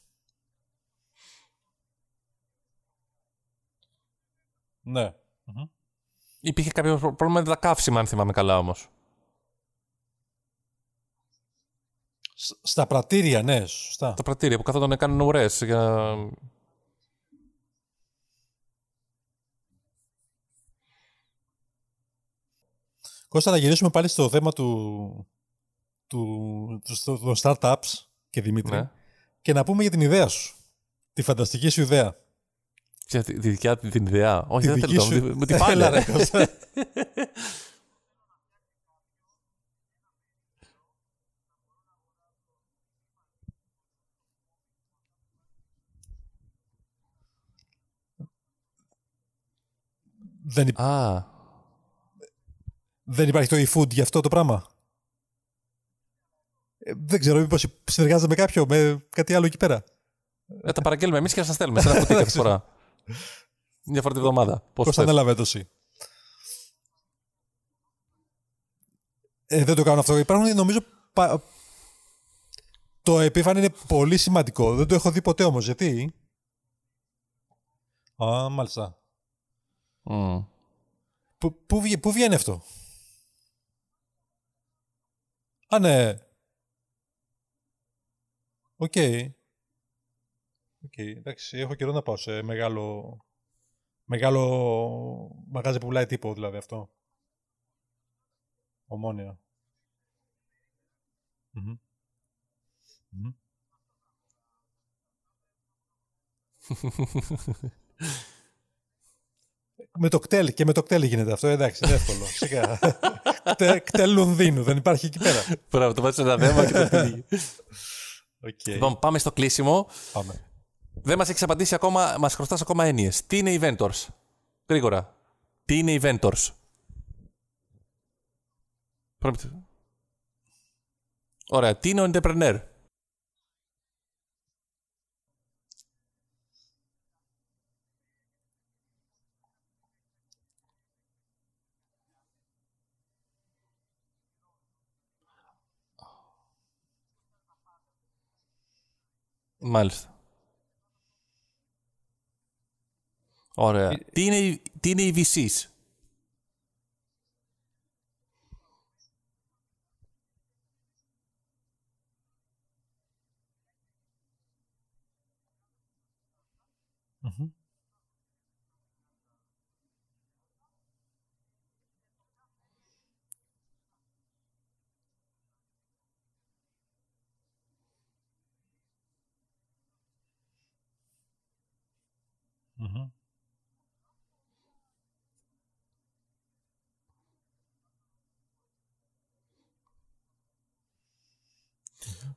Ναι. Μμμ. Υπήρχε κάποιο προ- πρόβλημα με τα καύσιμα, αν θυμάμαι καλά όμως. Σ- Στα πρατήρια, ναι, σωστά. Τα πρατήρια που καθόταν να κάνουν ουρές για... Κώστα, να γυρίσουμε πάλι στο θέμα του, του, του, στο- των startups και Δημήτρη Ναι. και να πούμε για την ιδέα σου. Τη φανταστική σου ιδέα. Ποια, τη τη δικιά του την ιδέα. Όχι, Τη δεν δική θέλω. σου- Μου τη- Μου τη Έλα, πάλε. ρε, Κώστα. (laughs) δεν, υ- Α, δεν υπάρχει το eFood για αυτό το πράγμα; Ε, δεν ξέρω, μήπως συνεργάζεται με κάποιο, με κάτι άλλο εκεί πέρα. ε, τα παραγγέλνουμε εμείς και να σας στέλνουμε σε ένα (laughs) κουτί κάθε φορά. Μια φορά τη βδομάδα. Πώς Κώστα, θες. ανέλαβε το εσύ. Ε, δεν το κάνω αυτό. Υπάρχουν, νομίζω, πα- το επίφανη είναι πολύ σημαντικό. Δεν το έχω δει ποτέ όμως. Γιατί; Α, μάλιστα. Μμ. Πού, πού, βγε- πού βγαίνει αυτό; Α, ναι. OK. OK, εντάξει, έχω καιρό να πάω σε μεγάλο, μεγάλο μαγάζι που πουλάει τύπο, δηλαδή αυτό. Ομόνοια. Μμμ. Μμμ. (laughs) με το ΚΤΕΛ και με το ΚΤΕΛ γίνεται αυτό, εντάξει, είναι εύκολο. Σιγά. (laughs) Κτέ- ΚΤΕΛ Λονδίνου, δεν υπάρχει εκεί πέρα. Μπράβο, το βάζεις σε ένα δέμα και το πήγε. Οκ, Λοιπόν, πάμε στο κλείσιμο. πάμε. Δεν μας έχεις απαντήσει ακόμα, μας χρωστάς ακόμα έννοιες. Τι είναι investors. Γρήγορα. Τι είναι investors. Πρώτη- Ωραία. Τι είναι ο entrepreneur; Μάλιστα. Ωραία. Τι είναι, οι- τι είναι οι VCs.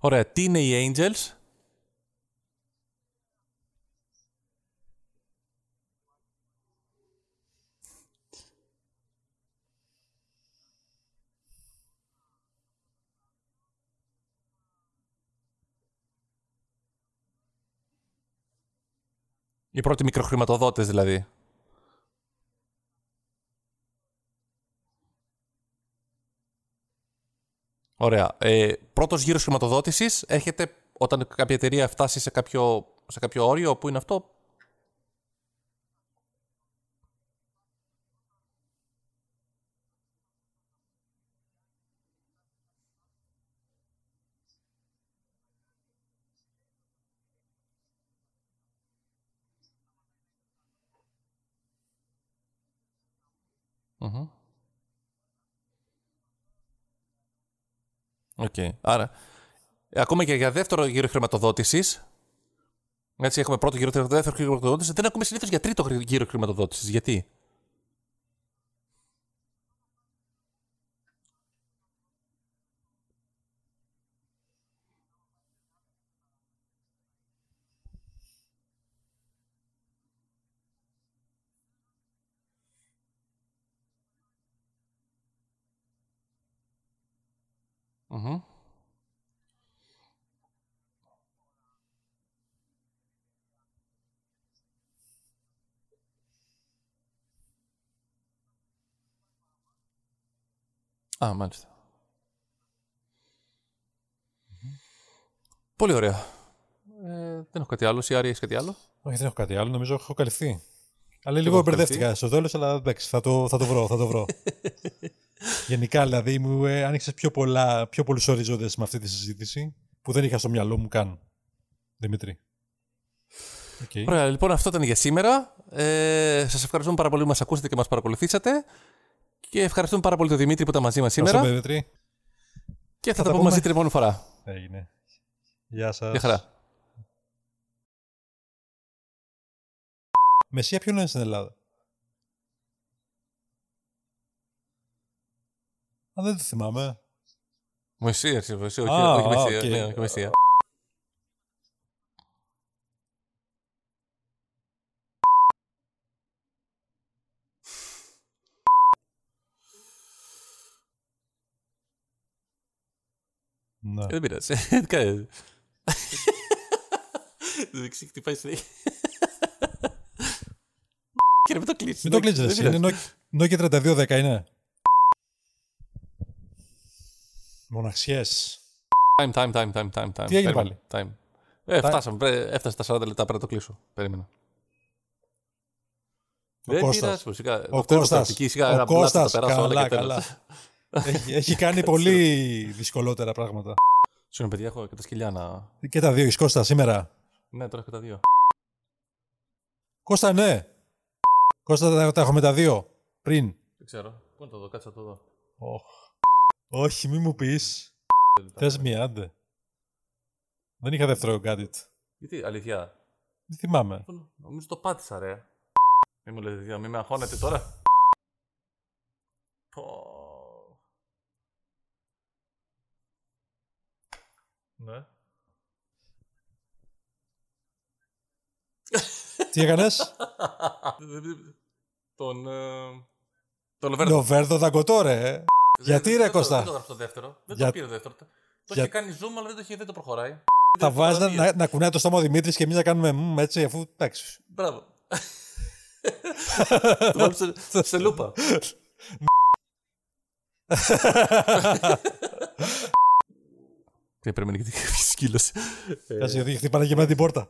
Ωραία, τι είναι οι Angels? Οι πρώτοι μικροχρηματοδότες δηλαδή. Ωραία. Ε, πρώτος γύρος χρηματοδότησης έρχεται όταν κάποια εταιρεία φτάσει σε κάποιο, σε κάποιο όριο. Πού είναι αυτό; Οκ. Άρα, ε, ακόμα και για δεύτερο γύρο χρηματοδότησης. Έτσι, έχουμε πρώτο γύρο, δεύτερο γύρο χρηματοδότησης. Δεν ακούμε συνήθως για τρίτο γρη- γύρο χρηματοδότησης. Γιατί; Α, μάλιστα. Πολύ ωραία. Ε, δεν έχω κάτι άλλο. Σιάρη, έχεις κάτι άλλο; Όχι, δεν έχω κάτι άλλο. Νομίζω έχω καλυφθεί. Αλλά λίγο έχω μπερδεύτηκα στο τέλος, αλλά εντάξει, θα το, θα το βρω. Θα το βρω. (laughs) Γενικά, δηλαδή, μου ε, άνοιξες πιο, πολλά, πιο πολλούς ορίζοντε με αυτή τη συζήτηση που δεν είχα στο μυαλό μου καν. Δημήτρη. Okay. Ωραία, λοιπόν, αυτό ήταν για σήμερα. Ε, Σας ευχαριστούμε πάρα πολύ που μας ακούσατε και μας παρακολουθήσατε. Και ευχαριστούμε πάρα πολύ τον Δημήτρη που ήταν μαζί μας σήμερα. Ευχαριστώ, Δημήτρη. Και θα, Θα τα τα πούμε μαζί πούμε. την επόμενη φορά. Έγινε. Γεια σας. Γεια χαρά. Μεσσία ποιον είναι στην Ελλάδα; Α, δεν το θυμάμαι. Μεσσία, εσύ, Μεσσία, όχι, Α, όχι α, Μεσία. οκ. Ναι, όχι Μεσσία. Ναι. Ε, Δεν πειράζει. Κάνε. Το δεξί χτυπάει συνέχεια. Και να μην το κλείσεις. Μην το κλείσεις, Δεν εσύ. πειράζει. Είναι Nokia 3210 είναι. Μοναξιές. Time, time, time, time, time, time. Τι έγινε Περίμενε, Time. Ε, φτάσαμε. Πρέ- Έφτασε τα 40 λεπτά, πρέπει να το κλείσω. Περίμενα. Ο Δεν Κώστας. πειράζει, φυσικά. Ο Αυτό είναι Κώστας. πρακτική, σιγά, Ο ένα μπλάτ θα Κώστας. τα περάσω όλα Καλά, και τέλος. καλά. Έχει, έχει (laughs) κάνει πολύ δυσκολότερα πράγματα. Συγγνώμη, παιδιά, έχω και τα σκυλιά να. Και τα δύο, έχεις Κώστα σήμερα; Ναι, τώρα έχω τα δύο. Κώστα, ναι. Κώστα, τα, τα έχουμε τα δύο. Πριν. Δεν ξέρω. Πού είναι το δω, κάτσε να το δω. Οχ. Όχι, μη μου πεις. Θες μία, άντε. Δεν είχα δεύτερο gadget. Γιατί, αλήθεια; Δεν θυμάμαι. Νομίζω το πάτησα, ρε. Μη μου λέτε, παιδιά, μη με αγχώνετε τώρα. Πω. Ναι. (laughs) Τι έκανες; Τον. ε, Το Λοβέρντο. Λοβέρδο δαγκωτό, ρε. Γιατί, ρε, Δεν το- Κώστα; Δεν το γράψω το δεύτερο. Δεν Για- το πήρε το δεύτερο. Το Για- είχε κάνει zoom, αλλά δεν το είχε, δεν το προχωράει. Θα Δεν βάζει να, φωτογραφίες. να, να κουνάει το στόμα ο Δημήτρης και εμείς να κάνουμε μμ, έτσι, αφού εντάξει. Μπράβο. (laughs) Το βάλω σε- σε λούπα. (laughs) Και περιμένει γιατί (laughs) σκύλος. Κάτσε, γιατί χτυπάνε και με την πόρτα.